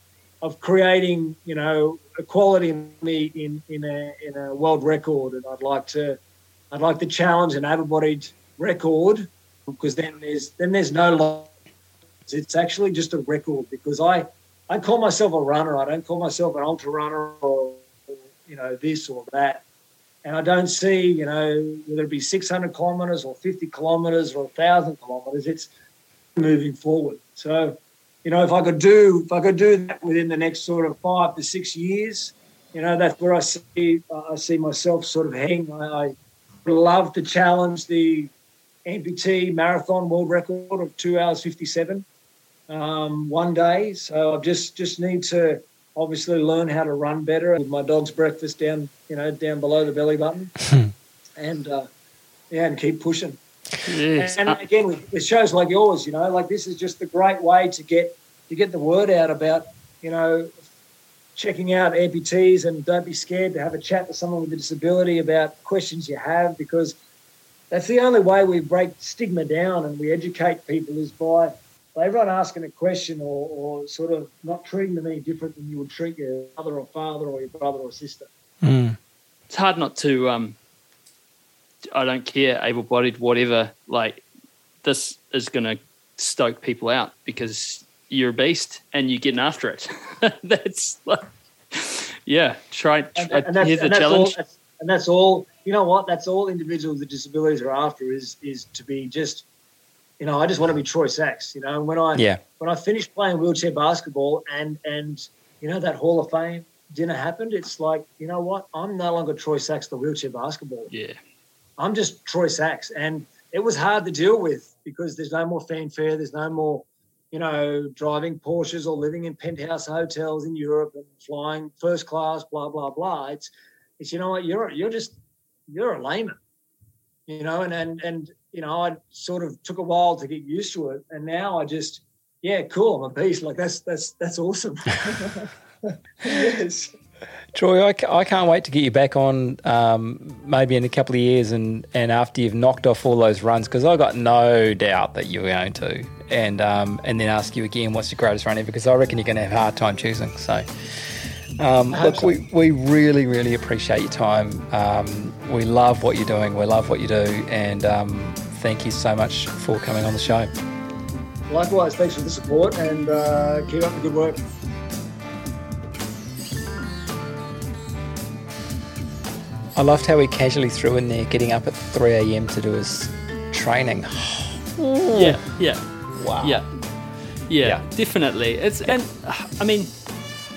of creating, you know, equality in me in in a in a world record, and I'd like to I'd like to challenge an able-bodied record because then there's then there's no law. It's actually just a record because I I call myself a runner. I don't call myself an ultra runner or you know this or that. And I don't see, you know, whether it be 600 kilometres or 50 kilometres or 1,000 kilometres, it's moving forward. So you know, if I could do if I could do that within the next sort of five to six years, you know, that's where I see I see myself sort of heading. I, I love to challenge the amputee marathon world record of two hours fifty seven um, one day. So I just just need to obviously learn how to run better with my dog's breakfast down you know down below the belly button, and uh, yeah, and keep pushing. Yes. And Uh, again, with, with shows like yours, you know, like this is just the great way to get to get the word out about, you know, checking out amputees and don't be scared to have a chat to someone with a disability about questions you have because that's the only way we break stigma down and we educate people is by, by everyone asking a question or, or sort of not treating them any different than you would treat your mother or father or your brother or sister. Mm. it's hard not to um I don't care, able bodied, whatever, like this is gonna stoke people out because you're a beast and you're getting after it. that's like yeah, try, try and that's, here's the and that's challenge. All, that's, and that's all. You know what? That's all individuals with disabilities are after is is to be just. You know, I just want to be Troy Sachs. You know, and when I Yeah. when I finished playing wheelchair basketball and and you know that Hall of Fame dinner happened, it's like you know what? I'm no longer Troy Sachs, the wheelchair basketball. yeah. I'm just Troy Sachs, and it was hard to deal with because there's no more fanfare, there's no more, you know, driving Porsches or living in penthouse hotels in Europe and flying first class, blah blah blah. It's, it's you know what, you're you're just you're a layman, you know, and and and you know, I sort of took a while to get used to it, and now I just, yeah, cool, I'm a beast. Like that's that's that's awesome. yes. Troy, I, I can't wait to get you back on um, maybe in a couple of years and, and after you've knocked off all those runs because I got no doubt that you're going to and um, and then ask you again what's your greatest run ever because I reckon you're going to have a hard time choosing. So, um, look, so. we, we really, really appreciate your time. Um, we love what you're doing. We love what you do. And um, thank you so much for coming on the show. Likewise, thanks for the support and uh, keep up the good work. I loved how he casually threw in there getting up at 3 a.m. to do his training. Yeah, yeah. Wow. Yeah. yeah, Yeah. definitely. It's and uh, I mean,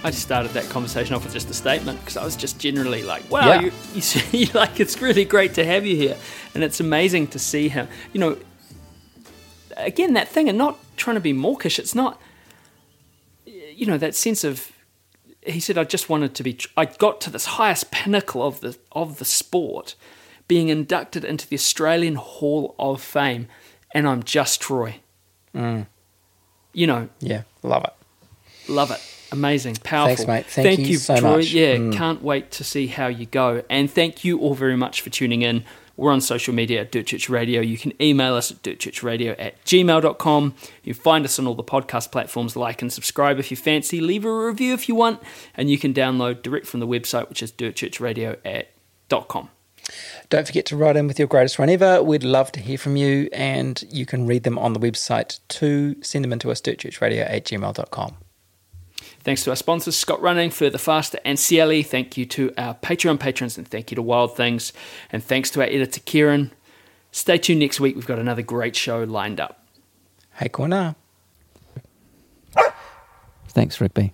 I just started that conversation off with just a statement because I was just generally like, "Wow, Yeah. you, you see, like it's really great to have you here, and it's amazing to see him." You know, again, that thing, and not trying to be mawkish. It's not, you know, that sense of. He said, "I just wanted to be. I got to this highest pinnacle of the of the sport, being inducted into the Australian Hall of Fame, and I'm just Troy." Mm. You know, Yeah, love it. Love it. Amazing. Powerful. mate. Thank you so Troy. much. Yeah, Mm. can't wait to see how you go. And thank you all very much for tuning in. We're on social media at Dirt Church Radio. You can email us at dirtchurchradio at gmail.com. You find us on all the podcast platforms. Like and subscribe if you fancy. Leave a review if you want. And you can download direct from the website, which is dirtchurchradio at .com. Don't forget to write in with your greatest run ever. We'd love to hear from you, and you can read them on the website too. Send them into us, dirtchurchradio at gmail.com. Thanks to our sponsors, Scott Running, Further Faster, and CLE. Thank you to our Patreon patrons, and thank you to Wild Things. And thanks to our editor, Kieran. Stay tuned next week. We've got another great show lined up. Hey, Kona. Thanks, Rigby.